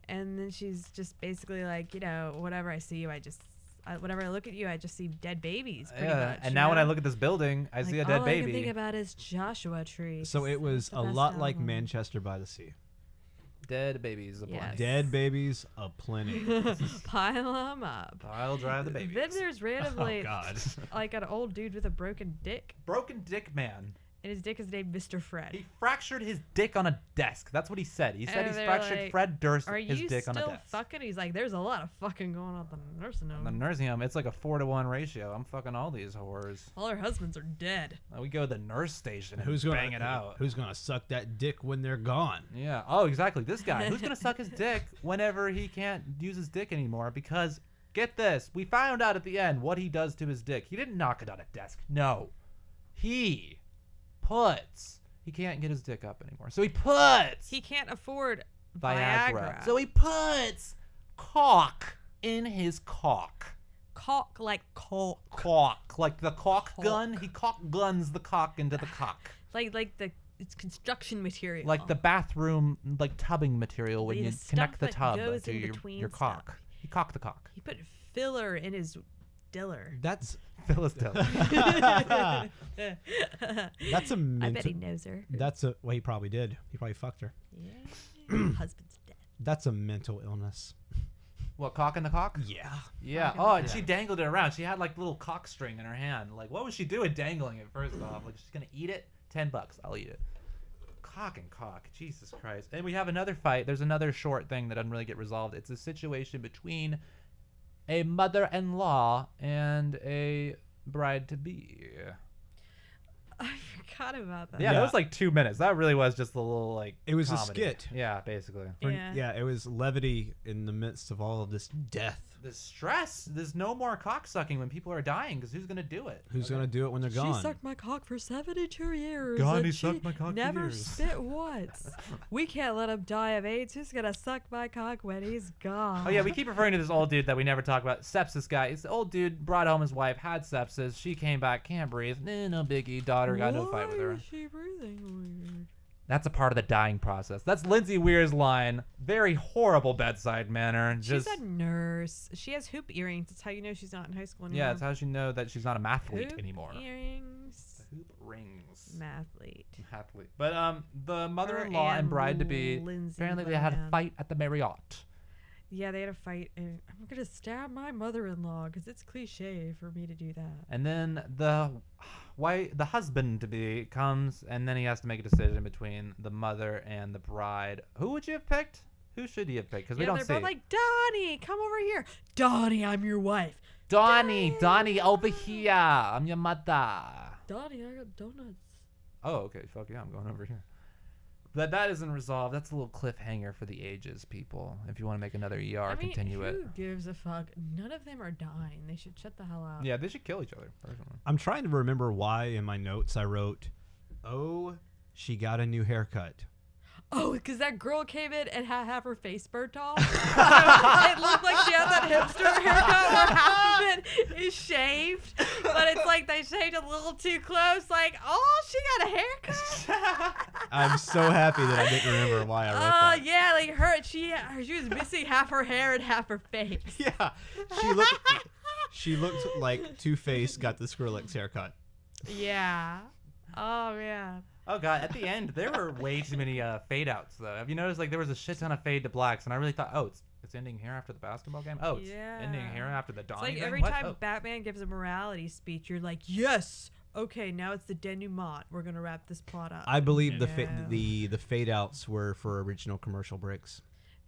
B: And then she's just basically like, you know, whatever I see you, I just, I, whenever I look at you, I just see dead babies. Pretty
C: yeah,
B: much,
C: and
B: you
C: now when I look at this building, I
B: Like,
C: see a dead
B: all I can think about is Joshua Tree.
A: So it was a
B: best
A: lot like. Manchester by the Sea.
C: Dead babies aplenty.
B: Yes.
A: Dead babies aplenty.
B: Pile them up.
C: I'll drive the babies.
B: Then
C: babies.
B: there's
A: oh
B: randomly
A: God.
B: like an old dude with a broken dick,
C: Broken Dick Man.
B: And his dick is named Mr. Fred.
C: He fractured his dick on a desk. That's what he said. He said
B: And
C: he's fractured
B: like,
C: Fred Durst
B: Are
C: his
B: you
C: dick on a
B: still
C: desk.
B: fucking? He's like, there's a lot of fucking going on at the nursing home.
C: the nursing home, it's like a four to one ratio. I'm fucking all these whores.
B: All her husbands are dead.
C: Uh, We go to the nurse station and
A: Who's gonna
C: bang it out.
A: Who's gonna suck that dick when they're gone?
C: Yeah. Oh, exactly. This guy. Who's gonna suck his dick whenever he can't use his dick anymore? Because get this, we found out at the end what he does to his dick. He didn't knock it on a desk. No, he puts. He can't get his dick up anymore, so he puts
B: He can't afford
C: Viagra.
B: Viagra.
C: So he puts cock in his cock.
B: cock like cock,
C: Cock, like the cock,
B: Cock.
C: gun. He cock guns the cock into the cock.
B: like like the it's construction material.
C: like the bathroom like tubbing material when
B: The
C: you connect the tub to
B: in
C: your,
B: between
C: your
B: stuff.
C: cock. He cocked the cock.
B: He put filler in his diller.
A: That's
C: Phyllis Diller.
A: that's a
B: I
A: mental.
B: bet he knows her.
A: That's a well, he probably did. He probably fucked her.
B: Yeah. Husband's dead.
A: That's a mental illness.
C: what cock in the cock?
A: Yeah.
C: Yeah.
B: Cock
C: Oh, and
B: cock.
C: she dangled it around. She had like little cock string in her hand. Like, what was she doing dangling it? First off, like she's gonna eat it. Ten bucks, I'll eat it. Cock and cock. Jesus Christ. And we have another fight. There's another short thing that doesn't really get resolved. It's a situation between a mother-in-law and a bride to be.
B: I forgot about that.
C: Yeah,
A: Yeah.
C: that was like two minutes. That really was just a little like.
A: It was a
C: comedy.
A: skit.
C: Yeah, basically.
A: For-
B: Yeah.
A: yeah, it was levity in the midst of all of this death.
C: The stress. There's no more cock sucking when people are dying because who's gonna do it?
A: Who's
C: Okay.
A: gonna do it when they're gone?
B: She sucked my cock for 72 years.
C: God,
B: and
C: he
B: she
C: sucked my cock for
B: Never
C: years.
B: spit once. we can't let him die of AIDS. Who's gonna suck my cock when he's gone?
C: Oh yeah, we keep referring to this old dude that we never talk about. Sepsis guy. It's the old dude brought home his wife, had sepsis. She came back, can't breathe. Eh, no biggie. Daughter got into a fight with her.
B: Why
C: her.
B: is she breathing weird?
C: That's a part of the dying process. That's Lindsay Weir's line. Very horrible bedside manner. Just
B: she's a nurse. She has hoop earrings. That's how you know she's not in high school anymore.
C: yeah, it's how she know that she's not a mathlete
B: hoop
C: anymore.
B: Earrings.
C: Hoop rings.
B: Mathlete.
C: Athlete. But um, the mother-in-law and
B: and
C: bride to be
B: Lindsay
C: apparently they had a fight at the Marriott.
B: Yeah, they had a fight, and I'm gonna stab my mother-in-law because it's cliche for me to do that.
C: And then the why the husband to be comes and then he has to make a decision between the mother and the bride. Who would you have picked? Who should he have picked? Because we don't
B: they're
C: see.
B: both like, Donnie, come over here. Donnie, I'm your wife.
C: Donnie, Donnie, over ah. here. I'm your mother.
B: Donnie, I got donuts.
C: Oh, okay. Fuck yeah, I'm going over here. That that isn't resolved. That's a little cliffhanger for the ages, people. If you want to make another ER,
B: I mean,
C: continue
B: who
C: it.
B: gives a fuck? None of them are dying. They should shut the hell up.
C: Yeah, they should kill each other. Personally.
A: I'm trying to remember why in my notes I wrote, "Oh, she got a new haircut."
B: Oh, because that girl came in and had half her face burnt off. it looked like she had that hipster haircut where half of it is shaved, but it's like they shaved a little too close. Like, oh, she got a haircut.
A: I'm so happy that I didn't remember why I wrote
B: Oh
A: that.
B: yeah, like her. She she was missing half her hair and half her face.
A: Yeah, she looked. she looked like Two Face got the Skrillex haircut.
B: Yeah. Oh man.
C: Oh god, at the end there were way too many uh, fade outs though. Have you noticed like there was a shit ton of fade to blacks, and I really thought, oh, it's it's ending here after the basketball game. Oh, it's ending here after the
B: It's like every
C: What?
B: time
C: Oh.
B: Batman gives a morality speech, you're like, yes. Okay, now it's the denouement. We're gonna wrap this plot up.
A: I believe the fa- the the fade outs were for original commercial breaks.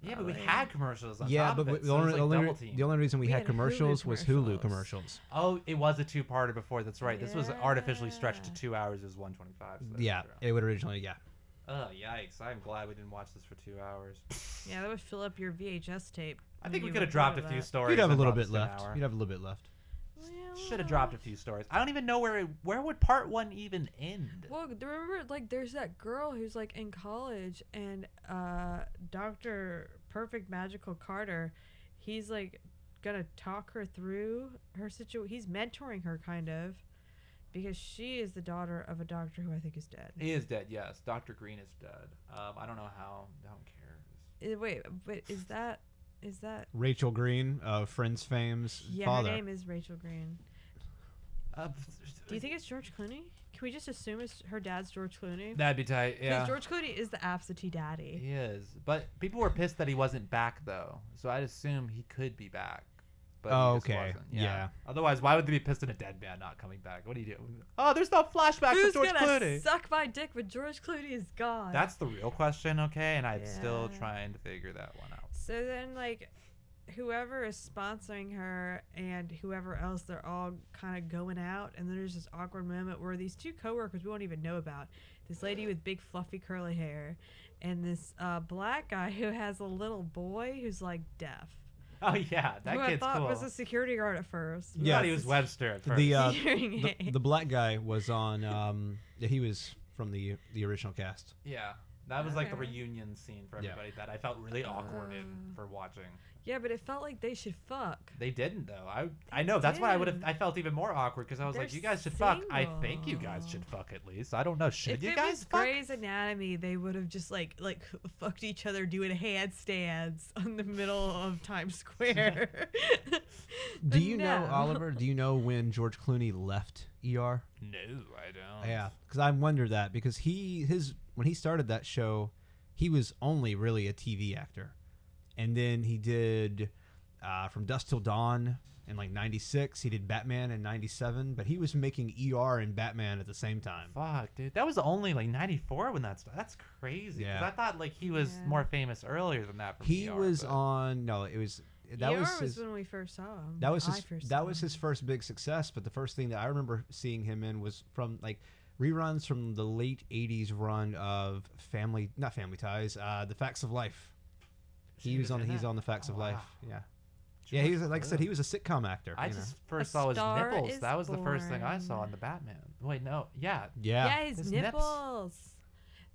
C: Yeah, but we had commercials on
A: yeah,
C: top
A: but
C: of it,
A: the
C: so it
A: only,
C: was like
A: the, only,
C: double team.
A: the only reason we,
B: We
A: had,
B: had Hulu
A: commercials was Hulu
B: commercials.
A: commercials.
C: Oh, it was a two-parter before. That's right. This was artificially stretched to
B: Yeah.
C: two hours. It was 125. So
A: Yeah,
C: true.
A: it would originally. Yeah,
C: Oh, yikes! I'm glad we didn't watch this for two hours.
B: yeah, that would fill up your VHS tape.
C: I think we
B: you
C: could have dropped a few
B: that.
C: stories.
A: you'd have a
C: and
A: little
C: brought
A: bit
C: this to an
A: left.
C: hour.
A: You'd have a little bit left.
C: Should have dropped a few stories. I don't even know where it, where would part one even end.
B: Well, remember, like, there's that girl who's like in college, and uh, Doctor Perfect Magical Carter, he's like gonna talk her through her situation. He's mentoring her, kind of, because she is the daughter of a doctor who I think is dead.
C: He is dead. Yes, Doctor Green is dead. Um, I don't know how. I don't care.
B: Uh, wait, but is that is that?
A: Rachel Green of Friends fame's
B: Yeah,
A: father.
B: her name is Rachel Green.
C: Uh,
B: Do you think it's George Clooney? Can we just assume it's her dad's George Clooney?
C: that'd be tight? Yeah,
B: George Clooney is the absentee daddy.
C: he is. But people were pissed that he wasn't back though, so I'd assume he could be back. But
A: Oh, okay.
C: wasn't.
A: Yeah.
C: Otherwise, why would they be pissed at a dead man not coming back? What do you do? Oh, there's no flashbacks
B: Who's
C: of George
B: gonna
C: Clooney.
B: suck my dick when George Clooney is gone?
C: That's the real question, okay? And I'm still trying to figure that one out.
B: So then, like, whoever is sponsoring her and whoever else, they're all kind of going out, and then there's this awkward moment where these two coworkers we won't even know about, this lady with big fluffy curly hair, and this uh, black guy who has a little boy who's like deaf.
C: Oh yeah, that
B: who I thought
C: cool.
B: was a security guard at first.
A: Yeah.
C: thought he was Webster at first.
A: The uh, the, the black guy was on. Um, he was from the the original cast.
C: yeah, that was like the
B: Okay.
C: reunion scene for
A: Yeah.
C: everybody that I felt really awkward in
B: Uh.
C: for watching.
B: yeah, but it felt like they should fuck.
C: They didn't though. I I know that's why I would have.
B: did.
C: I felt even more awkward because I was like,
B: They're
C: you guys should fuck. I think you guys should fuck at least. I don't know. Should
B: if
C: you
B: it
C: guys
B: was
C: fuck?
B: Grey's Anatomy, they would have just like like fucked each other doing handstands on the middle of Times Square.
A: Do
B: But
A: you know
B: no.
A: Oliver? Do you know when George Clooney left ER?
C: No, I don't.
A: Yeah, because I wonder that because he his when he started that show, he was only really a TV actor, and then he did uh, from Dusk Till Dawn in like '96. He did Batman in '97, but he was making ER and Batman at the same time.
C: Fuck, dude. That was only like '94 when that started. That's crazy.
A: Yeah.
C: I thought like he was
B: Yeah.
C: more famous earlier than that. From
A: He
C: ER,
A: was
C: but-
A: on no, it was that
B: ER
A: was
B: was when we first saw him.
A: that was
B: I
A: his
B: first
A: that
B: saw
A: was
B: him.
A: his first big success. But the first thing that I remember seeing him in was from like reruns from the late '80s run of Family, not Family Ties, uh, The Facts of Life. He,
C: He
A: was,
C: was
A: on he's
C: that?
A: on The Facts
C: Oh,
A: of Life.
C: wow.
A: Yeah, yeah. He was
C: George
A: like I said, he was a sitcom actor.
C: I
A: you know?
C: just first saw his nipples. That was the first thing I saw
B: born.
C: in the Batman. Wait, no, yeah,
A: yeah.
B: yeah, his,
C: His nips.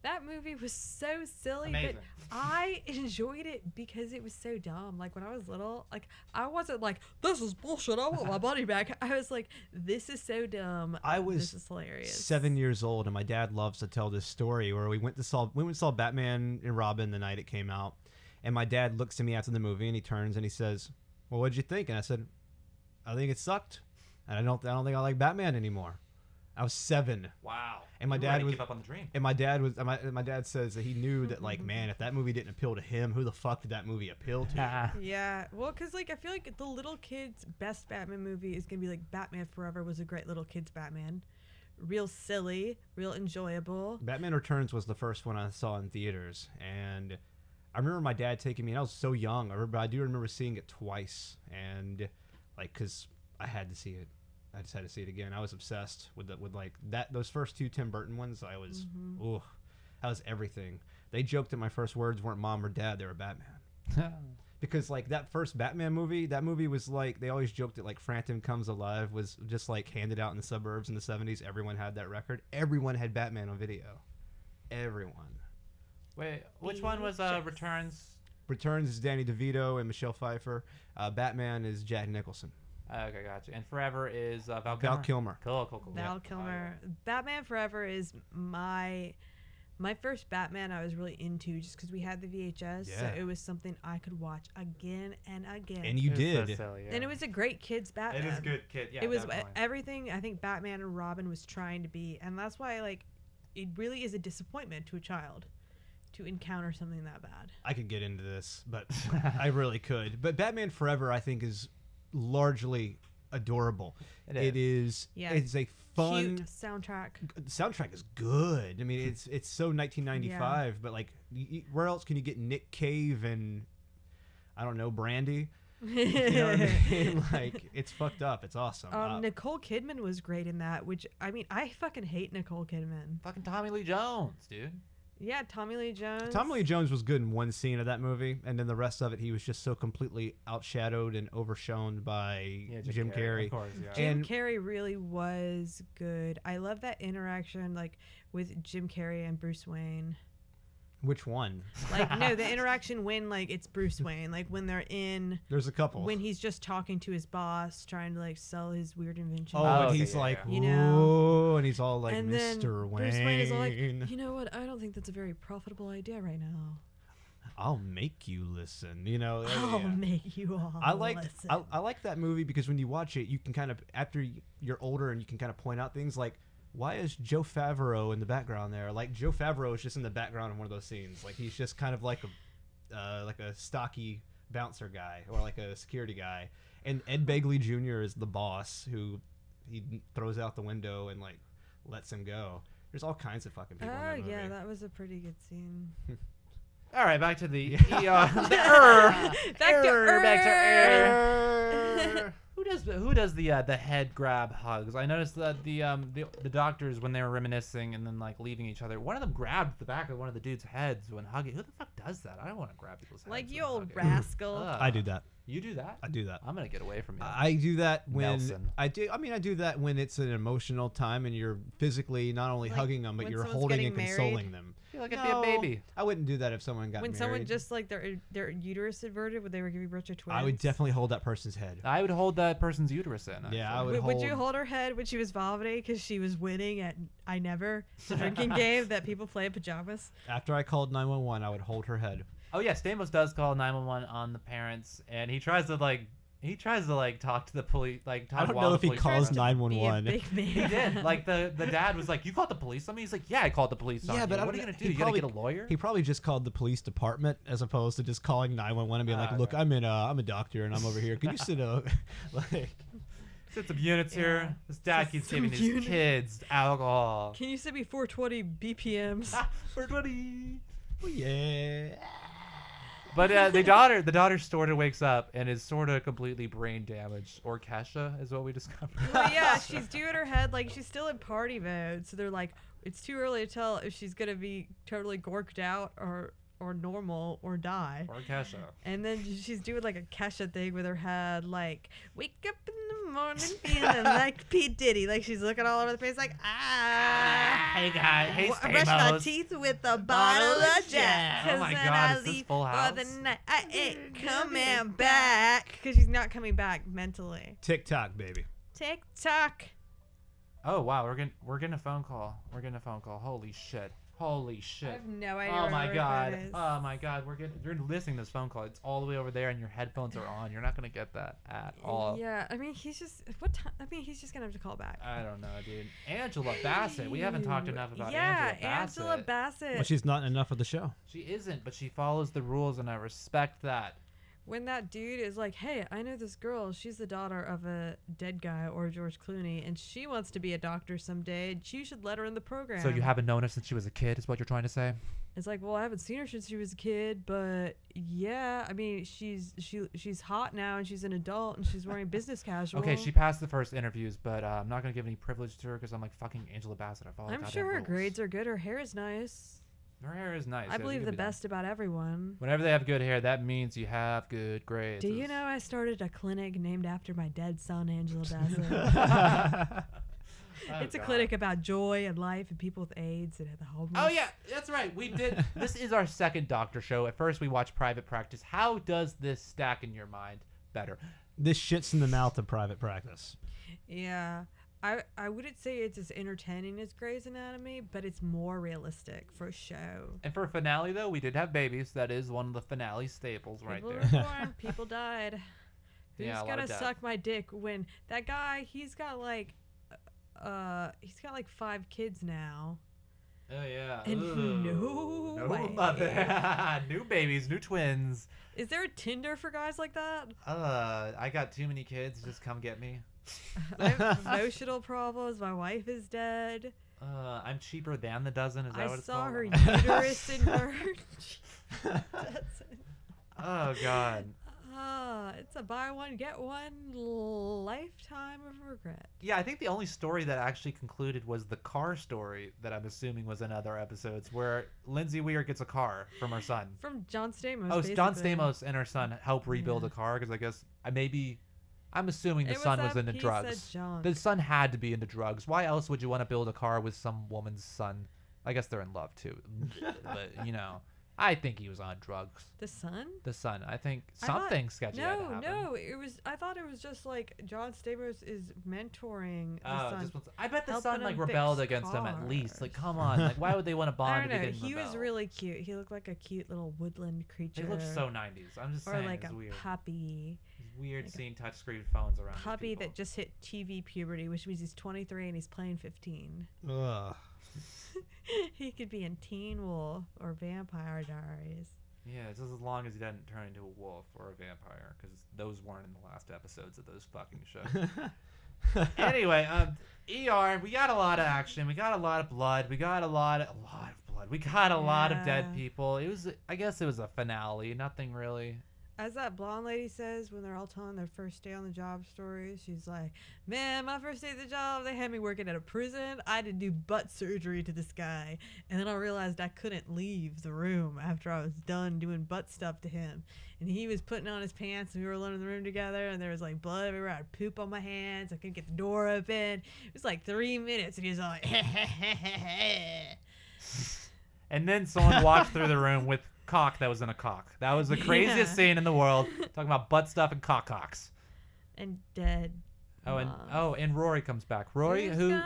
B: That movie was so silly,
C: Amazing.
B: but I enjoyed it because it was so dumb. Like when I was little, like I wasn't like, "This is bullshit. I want my money back." I was like, "This is so dumb.
A: I was
B: this is hilarious."
A: seven years old, and my dad loves to tell this story where we went to saw we went and saw Batman and Robin the night it came out, and my dad looks at me after the movie and he turns and he says, "Well, what'd you think?" And I said, "I think it sucked, and I don't I don't think I like Batman anymore." I was seven,
C: wow.
A: And my
C: You
A: dad was-
C: give up on the dream.
A: and my dad was my, my dad says that he knew that like man, if that movie didn't appeal to him, who the fuck did that movie appeal to?
B: Yeah, well, because like I feel like the little kid's best Batman movie is gonna be like Batman Forever was a great little kid's Batman, real silly, real enjoyable.
A: Batman Returns was the first one I saw in theaters, and I remember my dad taking me. And I was so young. I remember I do remember seeing it twice, and like because I had to see it. I just had to see it again. I was obsessed with the, with like that those first two Tim Burton ones. I was ooh, that was everything. They joked that my first words weren't mom or dad; they were Batman. Because like that first Batman movie, that movie was like they always joked that like Frampton Comes Alive was just like handed out in the suburbs in the seventies. Everyone had that record. Everyone had Batman on video. Everyone.
C: Wait, which one was uh, Returns?
A: Returns is Danny DeVito and Michelle Pfeiffer. Uh, Batman is Jack Nicholson.
C: Okay, gotcha. And Forever is uh, Val Kilmer.
A: Val Kilmer.
C: Cool, cool, cool.
B: Val
C: Yeah.
B: Kilmer. Batman Forever is my my first Batman I was really into just because we had the VHS, so it was something I could watch again and again.
A: And you
C: It was so
A: did.
B: And it was a great kids Batman.
C: It is good, kid. Yeah,
B: it was
C: definitely.
B: everything I think Batman and Robin was trying to be, and that's why like it really is a disappointment to a child to encounter something that bad.
A: I could get into this, but I really could. But Batman Forever, I think, is largely adorable.
C: It
A: It
C: is.
A: is.
B: Yeah.
A: It's a fun
B: Cute soundtrack.
A: the soundtrack is good. I mean, it's it's so 1995, but like, y- y- where else can you get Nick Cave and I don't know Brandy? You know what I mean? Like, it's fucked up. It's awesome.
B: Um,
A: Uh,
B: Nicole Kidman was great in that, which I mean, I fucking hate Nicole Kidman.
C: Fucking Tommy Lee Jones, dude.
B: Yeah, Tommy Lee Jones.
A: Tommy Lee Jones was good in one scene of that movie, and then the rest of it, he was just so completely outshadowed and overshone by
C: Yeah,
A: Jim, Carrey.
C: Of course, yeah.
B: Jim
A: and-
B: Carrey really was good. I love that interaction, like with Jim Carrey and Bruce Wayne.
A: Which one?
B: Like, no, the interaction when like it's Bruce Wayne, like when they're in,
A: There's a couple.
B: when he's just talking to his boss, trying to like sell his weird invention.
A: Oh,
C: Oh,
A: and
C: okay,
A: he's
C: yeah,
A: like,
B: yeah. You know?
A: "Whoa," and he's all like,
B: and then
A: Mr. Wayne.
B: Bruce Wayne is all like, you know what? I don't think that's a very profitable idea right now.
A: I'll make you listen. You know, oh,
B: I'll
A: yeah.
B: make you all.
A: I like. I, I like that movie because when you watch it, you can kind of after you're older and you can kind of point out things like why is Jon Favreau in the background there? Like Jon Favreau is just in the background in one of those scenes. Like he's just kind of like a uh, like a stocky bouncer guy or like a security guy. And Ed Begley Jr. is the boss who he throws out the window and like lets him go. There's all kinds of fucking people. in
B: Oh
A: that movie.
B: yeah, that was a pretty good scene.
C: All right, back to the ER. the er.
B: Back to
C: Er, back to
B: er.
C: er. Who does who does the uh, the head grab hugs? I noticed that the um the, the doctors when they were reminiscing and then like leaving each other, one of them grabbed the back of one of the dude's heads when hugging. Who the fuck does that? I don't want to grab people's heads.
B: Like you old
C: hugging.
B: rascal.
C: Ugh.
A: I do that.
C: You do that?
A: I do that.
C: I'm gonna get away from you.
A: I do that when
C: Nelson.
A: I do. I mean, I do that when it's an emotional time and you're physically not only
B: Like,
A: hugging them, but
B: when
A: you're
B: someone's
A: holding
B: getting
A: and
B: married.
A: consoling them.
C: feel like it'd be a baby.
A: I wouldn't do that if someone got
B: when
A: married.
B: someone just like their their uterus inverted, would they were giving birth to twins?
A: I would definitely hold that person's head.
C: I would hold that person's uterus in.
A: Yeah, I
C: actually.
A: would
B: Would, would you
A: hold-
B: hold her head when she was vomiting because she was winning at I Never, the drinking game that people play in pajamas?
A: After I called 911, I would hold her head.
C: Oh yeah, Stamos does call 911 on the parents, and he tries to like he tries to like talk to the police, like talk
A: I don't know if he calls
C: are around.
B: Be
A: 911.
C: He did. Like the the dad was like, "You called the police on me." He's like, "Yeah, I called the police on
A: Yeah,
C: you."
A: but I
C: what are you gonna do?
A: he
C: You
A: probably-
C: gotta get a lawyer.
A: He probably just called the police department as opposed to just calling 911 and being
C: Ah,
A: like, "Look,
C: okay.
A: I'm in. Uh, I'm a doctor and I'm over here. Can you sit up?" like,
C: Set some units here.
B: Yeah.
C: This dad keeps
B: some
C: giving his
B: units.
C: kids alcohol.
B: Can you send me 420 BPMs?
C: 420.
A: oh, yeah.
C: But uh, the daughter, the daughter sort of wakes up and is sort of completely brain damaged. Or Kesha is what we discovered.
B: well, yeah, she's doing her head like she's still in party mode. So they're like, it's too early to tell if she's gonna be totally gorked out or or normal or die.
C: or Kesha.
B: And then she's doing like a Kesha thing with her head, like wake up in the morning feeling like P Diddy, like she's looking all over the place, like ah.
C: Hey guys, hey
B: Wa- brush my teeth with a bottle of Jack.
C: Oh
B: 'cause
C: my
B: then
C: God,
B: I
C: is this
B: leave
C: Full
B: for the
C: House?
B: night. I ain't coming back because she's not coming back mentally.
A: TikTok, baby.
B: Tick tock.
C: Oh wow, we're getting we're getting a phone call. We're getting a phone call. Holy shit. Holy
B: I
C: shit.
B: have no idea.
C: Oh my god. Oh my god. We're getting you're listening to this phone call. It's all the way over there and your headphones are on. You're not gonna get that at all.
B: Yeah, I mean he's just what time? I mean he's just gonna have to call back.
C: I don't know, dude. Angela Bassett. We haven't talked enough about
B: yeah,
C: Angela Bassett.
B: Angela Bassett.
A: Well, she's not enough of the show.
C: She isn't, but she follows the rules and I respect that.
B: When that dude is like, "Hey, I know this girl. She's the daughter of a dead guy or George Clooney, and she wants to be a doctor someday. And you should let her in the program."
C: So you haven't known her since she was a kid, is what you're trying to say?
B: It's like, well, I haven't seen her since she was a kid, but yeah, I mean, she's she she's hot now and she's an adult and she's wearing business casual.
C: Okay, she passed the first interviews, but uh, I'm not gonna give any privilege to her because I'm like fucking Angela Bassett. I follow.
B: I'm sure her grades are good. Her hair is nice.
C: Her hair is nice.
B: I believe the
C: be done.
B: best about everyone.
C: Whenever they have good hair, that means you have good grades.
B: Do you
C: It's-
B: know I started a clinic named after my dead son, Angela Bassett?
C: Oh,
B: it's a
C: God.
B: clinic about joy and life and people with AIDS and the homeless.
C: Oh yeah, that's right. We did. this is our second doctor show. At first, we watched Private Practice. How does this stack in your mind better?
A: This shits in the mouth of private practice.
B: Yeah. I, I wouldn't say it's as entertaining as Grey's Anatomy, but it's more realistic for a show.
C: And for finale, though, we did have babies. That is one of the finale staples right
B: people
C: there.
B: were born, people died. Who's
C: Yeah,
B: gonna suck my dick when that guy? He's got like, uh, he's got like five kids now.
C: Oh yeah.
B: And
C: Ooh.
B: no way.
C: mother- new babies, new twins.
B: Is there a Tinder for guys like that?
C: Uh, I got too many kids. Just come get me.
B: I have emotional problems. My wife is dead.
C: Uh, I'm cheaper than the dozen. Is that
B: I
C: what it's
B: saw
C: called?
B: her uterus inverge. That's it.
C: Oh God.
B: Ah, it's a buy one get one lifetime of regret.
C: Yeah, I think the only story that actually concluded was the car story that I'm assuming was in other episodes, where Lindsay Weir gets a car from her son.
B: From John Stamos.
C: Oh, it's John. Stamos and her son help rebuild
B: Yeah.
C: a car because I guess I maybe I'm assuming the
B: It was
C: son was
B: that
C: into
B: piece of
C: drugs.
B: junk.
C: The son had to be into drugs. Why else would you want to build a car with some woman's son? I guess they're in love too, but you know, I think he was on drugs.
B: The son?
C: The son, I think
B: I thought-
C: something sketchy had to
B: No,
C: happen.
B: no. It was. I thought it was just like John Stamos is mentoring the
C: Oh,
B: son.
C: just wants- I bet the
B: helping
C: son like
B: him
C: rebelled against him at least. Like, come on, like why would they want to bond
B: I
C: to
B: don't know. He was
C: rebel?
B: really cute. He looked like a cute little woodland creature.
C: They look so 90s. I'm just
B: or
C: saying,
B: like
C: it's
B: a
C: weird.
B: puppy.
C: It's weird
B: like a
C: seeing touchscreen phones around.
B: Puppy that just hit TV puberty, which means he's 23 and he's playing 15.
A: Ugh.
B: he could be in Teen Wolf or Vampire Diaries.
C: Yeah, just as long as he doesn't turn into a wolf or a vampire, because those weren't in the last episodes of those fucking shows. anyway, um, ER, we got a lot of action. We got a lot of blood. We got a lot of a lot of blood. We got a lot of dead people. It was, I guess, it was a finale. Nothing really.
B: As that blonde lady says when they're all telling their first day on the job stories, she's like, Man, my first day at the job, they had me working at a prison. I had to do butt surgery to this guy. And then I realized I couldn't leave the room after I was done doing butt stuff to him. And he was putting on his pants, and we were alone in the room together, and there was like blood everywhere. I had poop on my hands. I couldn't get the door open. It was like three minutes, and he was like,
C: And then someone walked through the room with cock that was in a cock. That was the craziest
B: Yeah.
C: scene in the world. Talking about butt stuff and cock cocks.
B: and dead.
C: Oh, and
B: moms.
C: oh, and Rory comes back. Rory,
B: Who's
C: who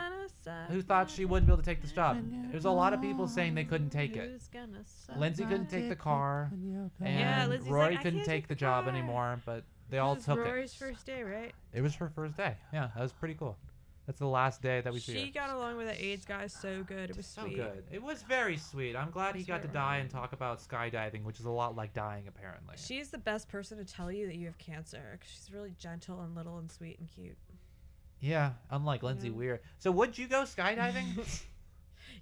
C: who thought she wouldn't be able to take this job. There's a lot of people saying they couldn't take it.
B: Who's gonna
C: Lindsay couldn't take the car, and
B: Yeah, Lindsay's
C: Rory
B: like, "I
C: couldn't
B: can't
C: take
B: take
C: the
B: the
C: job
B: car."
C: anymore. But they all
B: This is
C: took
B: Rory's
C: it.
B: first day, right?
C: It was her first day. Yeah, that was pretty cool. That's the last day that we see
B: She
C: her.
B: got along with the AIDS guy so good. It was
C: so
B: sweet.
C: good. It was very sweet. I'm glad he got to die and talk about skydiving, which is a lot like dying apparently.
B: She's the best person to tell you that you have cancer she's really gentle and little and sweet and cute.
C: Yeah, unlike Lindsay
B: Yeah.
C: Weir. So would you go skydiving?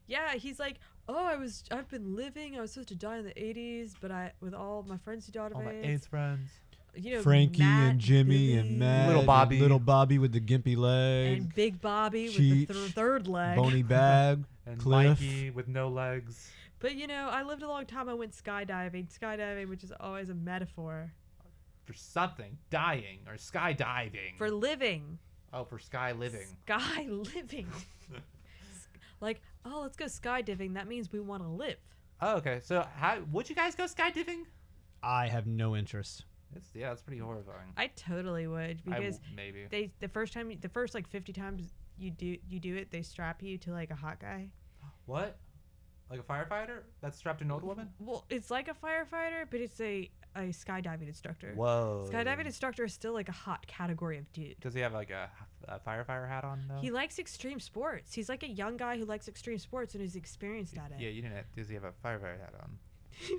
B: Yeah, he's like, oh, I was, I've been living. I was supposed to die in the '80s, but I, with all my friends who died of
C: All my
B: AIDS,
C: AIDS friends.
B: You know,
A: Frankie
B: Matt,
A: and Jimmy
B: Billy,
A: and Matt,
C: Little
A: and
C: Bobby.
A: little Bobby with the gimpy leg,
B: and Big Bobby with the thir- third leg.
A: bony bag,
C: And
A: Cliff.
C: Mikey with no legs.
B: But you know, I lived a long time. I went skydiving. Skydiving, which is always a metaphor
C: For something. Dying or skydiving.
B: for living.
C: oh, for sky living.
B: Sky living. Like, oh, let's go skydiving. That means we want to live.
C: Oh, okay. So how would you guys go skydiving?
A: I have no interest.
C: It's yeah, it's pretty horrifying.
B: I totally would
C: I
B: because
C: w- maybe.
B: they the first time the first like 50 times you do you do it, they strap you to like a hot guy.
C: What? Like a firefighter that's strapped to an old woman?
B: Well, it's like a firefighter, but it's a a skydiving instructor.
C: Whoa.
B: Skydiving instructor is still like a hot category of dude.
C: Does he have like a, a firefighter hat on though?
B: He likes extreme sports. He's like a young guy who likes extreme sports and is experienced at it.
C: yeah, you didn't. Does he have a firefighter hat on?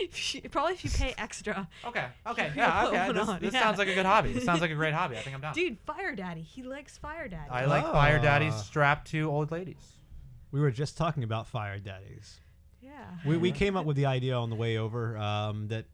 B: If you- Probably if you pay extra.
C: Okay. Okay. Yeah. Okay. This, this
B: yeah.
C: sounds like a good hobby. This sounds like a great hobby. I think I'm down.
B: Dude, Fire Daddy. He likes Fire Daddy.
C: I like fire daddies
A: Ah.
C: strapped to old ladies.
A: We were just talking about fire daddies.
B: Yeah.
A: We, we came up with the idea on the way over um, that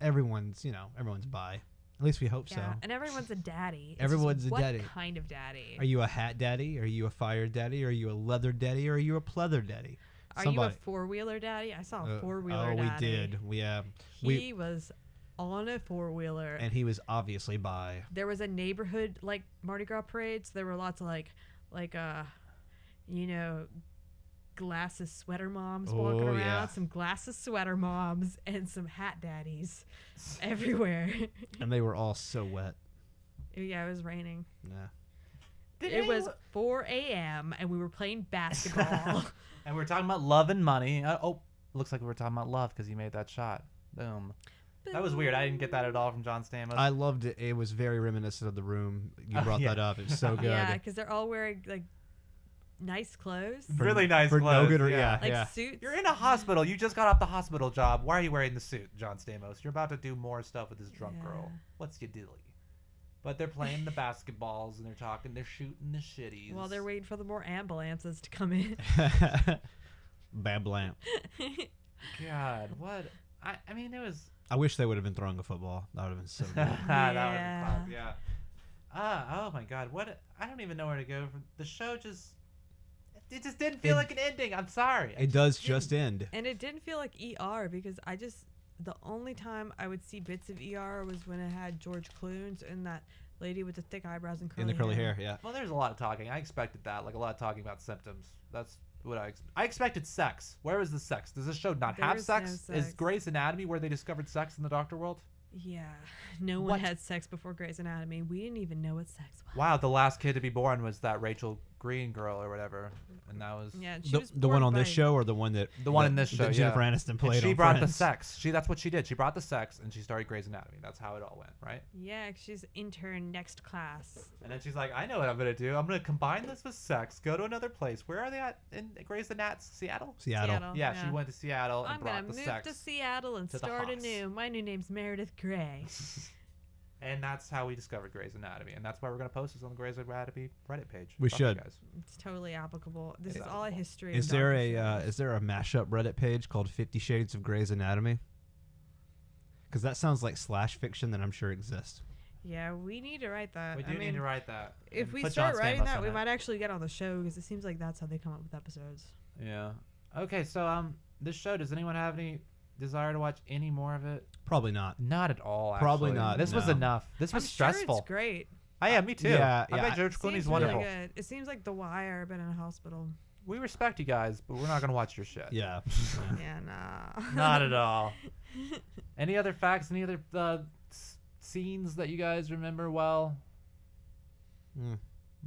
A: everyone's you know everyone's bi. At least we hope
B: Yeah,
A: so.
B: and everyone's a daddy. It's
A: Everyone's a
B: what
A: daddy.
B: kind of daddy?
A: Are you a hat daddy? Are you a fire daddy? Are you a leather daddy? Or are you a pleather daddy?
B: Are
A: Somebody-
B: you a four wheeler daddy? I saw a
A: Uh,
B: four wheeler
A: Oh,
B: daddy.
A: we did. We uh,
B: He
A: we
B: was on a four wheeler.
A: and he was obviously by.
B: there was a neighborhood like Mardi Gras parades. There were lots of like, like uh, you know, glasses sweater moms walking
A: Oh,
B: around.
A: yeah.
B: Some glasses sweater moms and some hat daddies everywhere.
A: and they were all so wet.
B: yeah, it was raining.
A: Yeah.
C: Did
B: it was 4 a.m. and we were playing basketball.
C: And we are talking about love and money. Uh, oh, looks like we were talking about love because you made that shot. Boom. That was weird. I didn't get that at all from John Stamos.
A: I loved it. It was very reminiscent of the room. You
C: Oh,
A: brought
C: yeah.
A: that up. It's so good.
B: Yeah, because they're all wearing like nice clothes,
A: For-
C: really nice
A: for no good re-
C: yeah.
A: yeah.
B: like suits.
C: You're in a hospital. You just got off the hospital job. Why are you wearing the suit, John Stamos? You're about to do more stuff with this drunk girl. What's your dilly? But they're playing the basketballs and they're talking. They're shooting the shitties.
B: While they're waiting for the more ambulances to come in.
A: Bam blam.
C: God, what? I, I mean, it was.
A: I wish they would have been throwing a football. That would have been so good.
C: that would
B: Yeah.
C: be fun. Yeah. Ah, oh my God. What? I don't even know where to go. From the show just. It just didn't feel
A: It-
C: like an ending. I'm sorry. I
A: it does
C: didn't.
A: just end.
B: And it didn't feel like ER because I just the only time I would see bits of ER was when it had George Clooney and that lady with the thick eyebrows and curly
A: In the curly hair, yeah.
C: Well, there's a lot of talking. I expected that, like a lot of talking about symptoms. That's what I ex- I expected sex. Where is the sex? Does this show not
B: There
C: have
B: is no
C: sex? Is
B: sex.
C: Grey's Anatomy where they discovered sex in the doctor world?
B: Yeah, no one
C: What?
B: had sex before Grey's Anatomy. We didn't even know what sex was.
C: Wow, the last kid to be born was that Rachel Green girl or whatever, and that was
B: Yeah, she
A: The,
B: was
A: the one
B: born
A: on this
B: by-
A: show or the one that
C: the one
A: that-
C: in this show.
A: that Jennifer
C: yeah.
A: Aniston
C: And
A: played
C: she
A: on
C: brought the sex. She that's what she did. She brought the sex and she started Grey's Anatomy. That's how it all went, right?
B: Yeah, she's intern next class.
C: And then she's like, I know what I'm gonna do. I'm gonna combine this with sex. Go to another place. Where are they at in Grey's Anatomy? Seattle.
A: Seattle.
C: Yeah, she went to Seattle and
B: I'm
C: brought
B: gonna
C: the
B: move
C: sex.
B: to Seattle and
C: to the
B: start
C: house.
B: anew. My new name's Meredith Grey.
C: And that's how we discovered Grey's Anatomy, and that's why we're gonna post this on the Grey's Anatomy Reddit page.
A: We
C: Fuck you
A: should.
C: guys.
B: It's totally applicable. This
C: It's
B: is all a history.
A: Is
B: of
A: there a uh, is there a mashup Reddit page called Fifty Shades of Grey's Anatomy? Because that sounds like slash fiction that I'm sure exists.
B: Yeah, we need to write that.
C: We do
B: I
C: need to write that.
B: if
C: and
B: we
C: put
B: start
C: John
B: writing that,
C: on
B: we
C: it.
B: might actually get on the show because it seems like that's how they come up with episodes.
C: Yeah. Okay, so um, this show. Does anyone have any desire to watch any more of it?
A: Probably not.
C: Not at all.
A: Probably
C: actually.
A: not,
C: This was
A: no.
C: enough. This was
B: I'm
C: stressful.
B: Sure it's great.
C: I am. Me too.
A: Yeah,
C: I
A: yeah,
C: bet
A: I-
C: George
B: Seems
C: Clooney's
B: really
C: wonderful.
B: good. It seems like The Wire, but in a hospital.
C: We respect you guys, but we're not gonna watch your shit.
A: Yeah.
B: yeah, nah.
C: Not at all. Any other facts? Any other uh, s- scenes that you guys remember well?
A: Mm,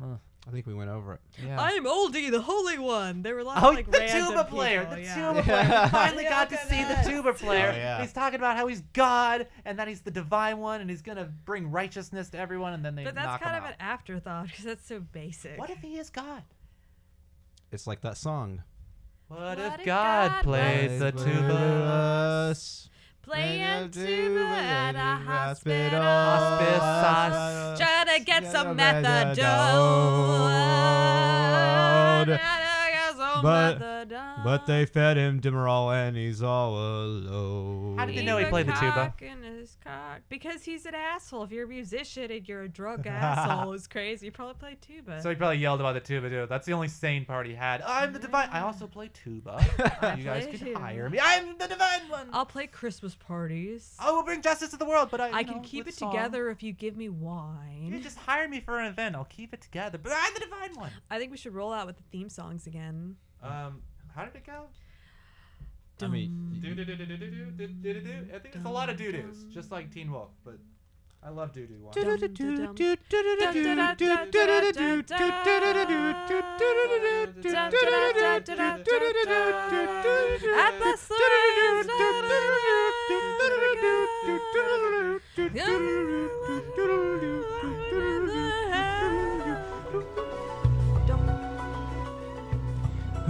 C: Uh,
A: I think we went over it.
C: yeah.
B: I'm Oldie, the Holy One. There were lots
C: Oh,
B: of like
C: the
B: random
C: tuba player!
B: people,
C: The
B: yeah.
C: tuba player! We finally
B: Yeah,
C: got to see the tuba player.
A: Oh, yeah.
C: He's talking about how he's God and that he's the divine one and he's gonna bring righteousness to everyone, and then they
B: But that's
C: knock
B: kind
C: him
B: of
C: out.
B: an afterthought because that's so basic.
C: What if he is God?
A: It's like that song.
C: What,
B: What
C: if
B: if
C: God
B: God
C: played
B: was
C: the
B: with
C: tuba?
B: Playing tuba at a hospital.
C: Hospice.
B: Trying to get some
A: methadone. But-
B: methadone.
A: But they fed him Demerol and he's all alone.
C: How did they know he played the tuba?
B: in his cock. Because he's an asshole. If you're a musician and you're a drunk asshole, it's crazy. You probably play tuba.
C: So he probably yelled about the tuba too. That's the only sane part he had. I'm the divine. I also play tuba. you guys
B: play
C: can
B: tuba.
C: hire me. I'm the divine one.
B: I'll play Christmas parties.
C: I will bring justice to the world, but I.
B: I can
C: know,
B: keep it
C: song.
B: together if you give me
C: You
B: wine.
C: just hire me for an event. I'll keep it together. But I'm the divine one.
B: I think we should roll out with the theme songs again.
C: Um, how did it go?
A: I mean,
C: Do do do do do do do do do do. I think it's a lot of doo doos, just like Teen Wolf. But I love doo doo one.
B: I bless the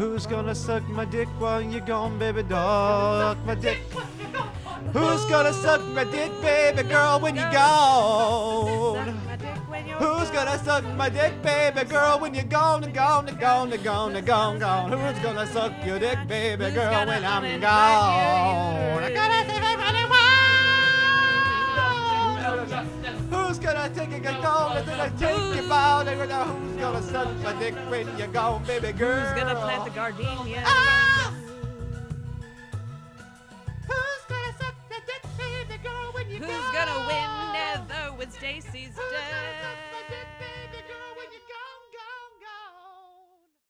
A: Who's gonna suck my dick while you're gone, baby dog? My dick. Who's gonna suck my dick, baby girl, when you're gone?
B: Suck my dick when you're
A: Who's gonna suck my dick, baby girl, when you're gone and gone and gone and gone and gone gone? Who's gonna suck your dick, baby girl, when I'm gone? I gotta save everybody Who's gonna take a good call and then I take you out? And who's gonna suck my dick when you're gone, baby girl?
B: Who's gonna plant the gardenia?
A: Ah! Who's gonna suck the dick, baby girl, when you're
B: Who's gonna win Nether when Stacy's dead?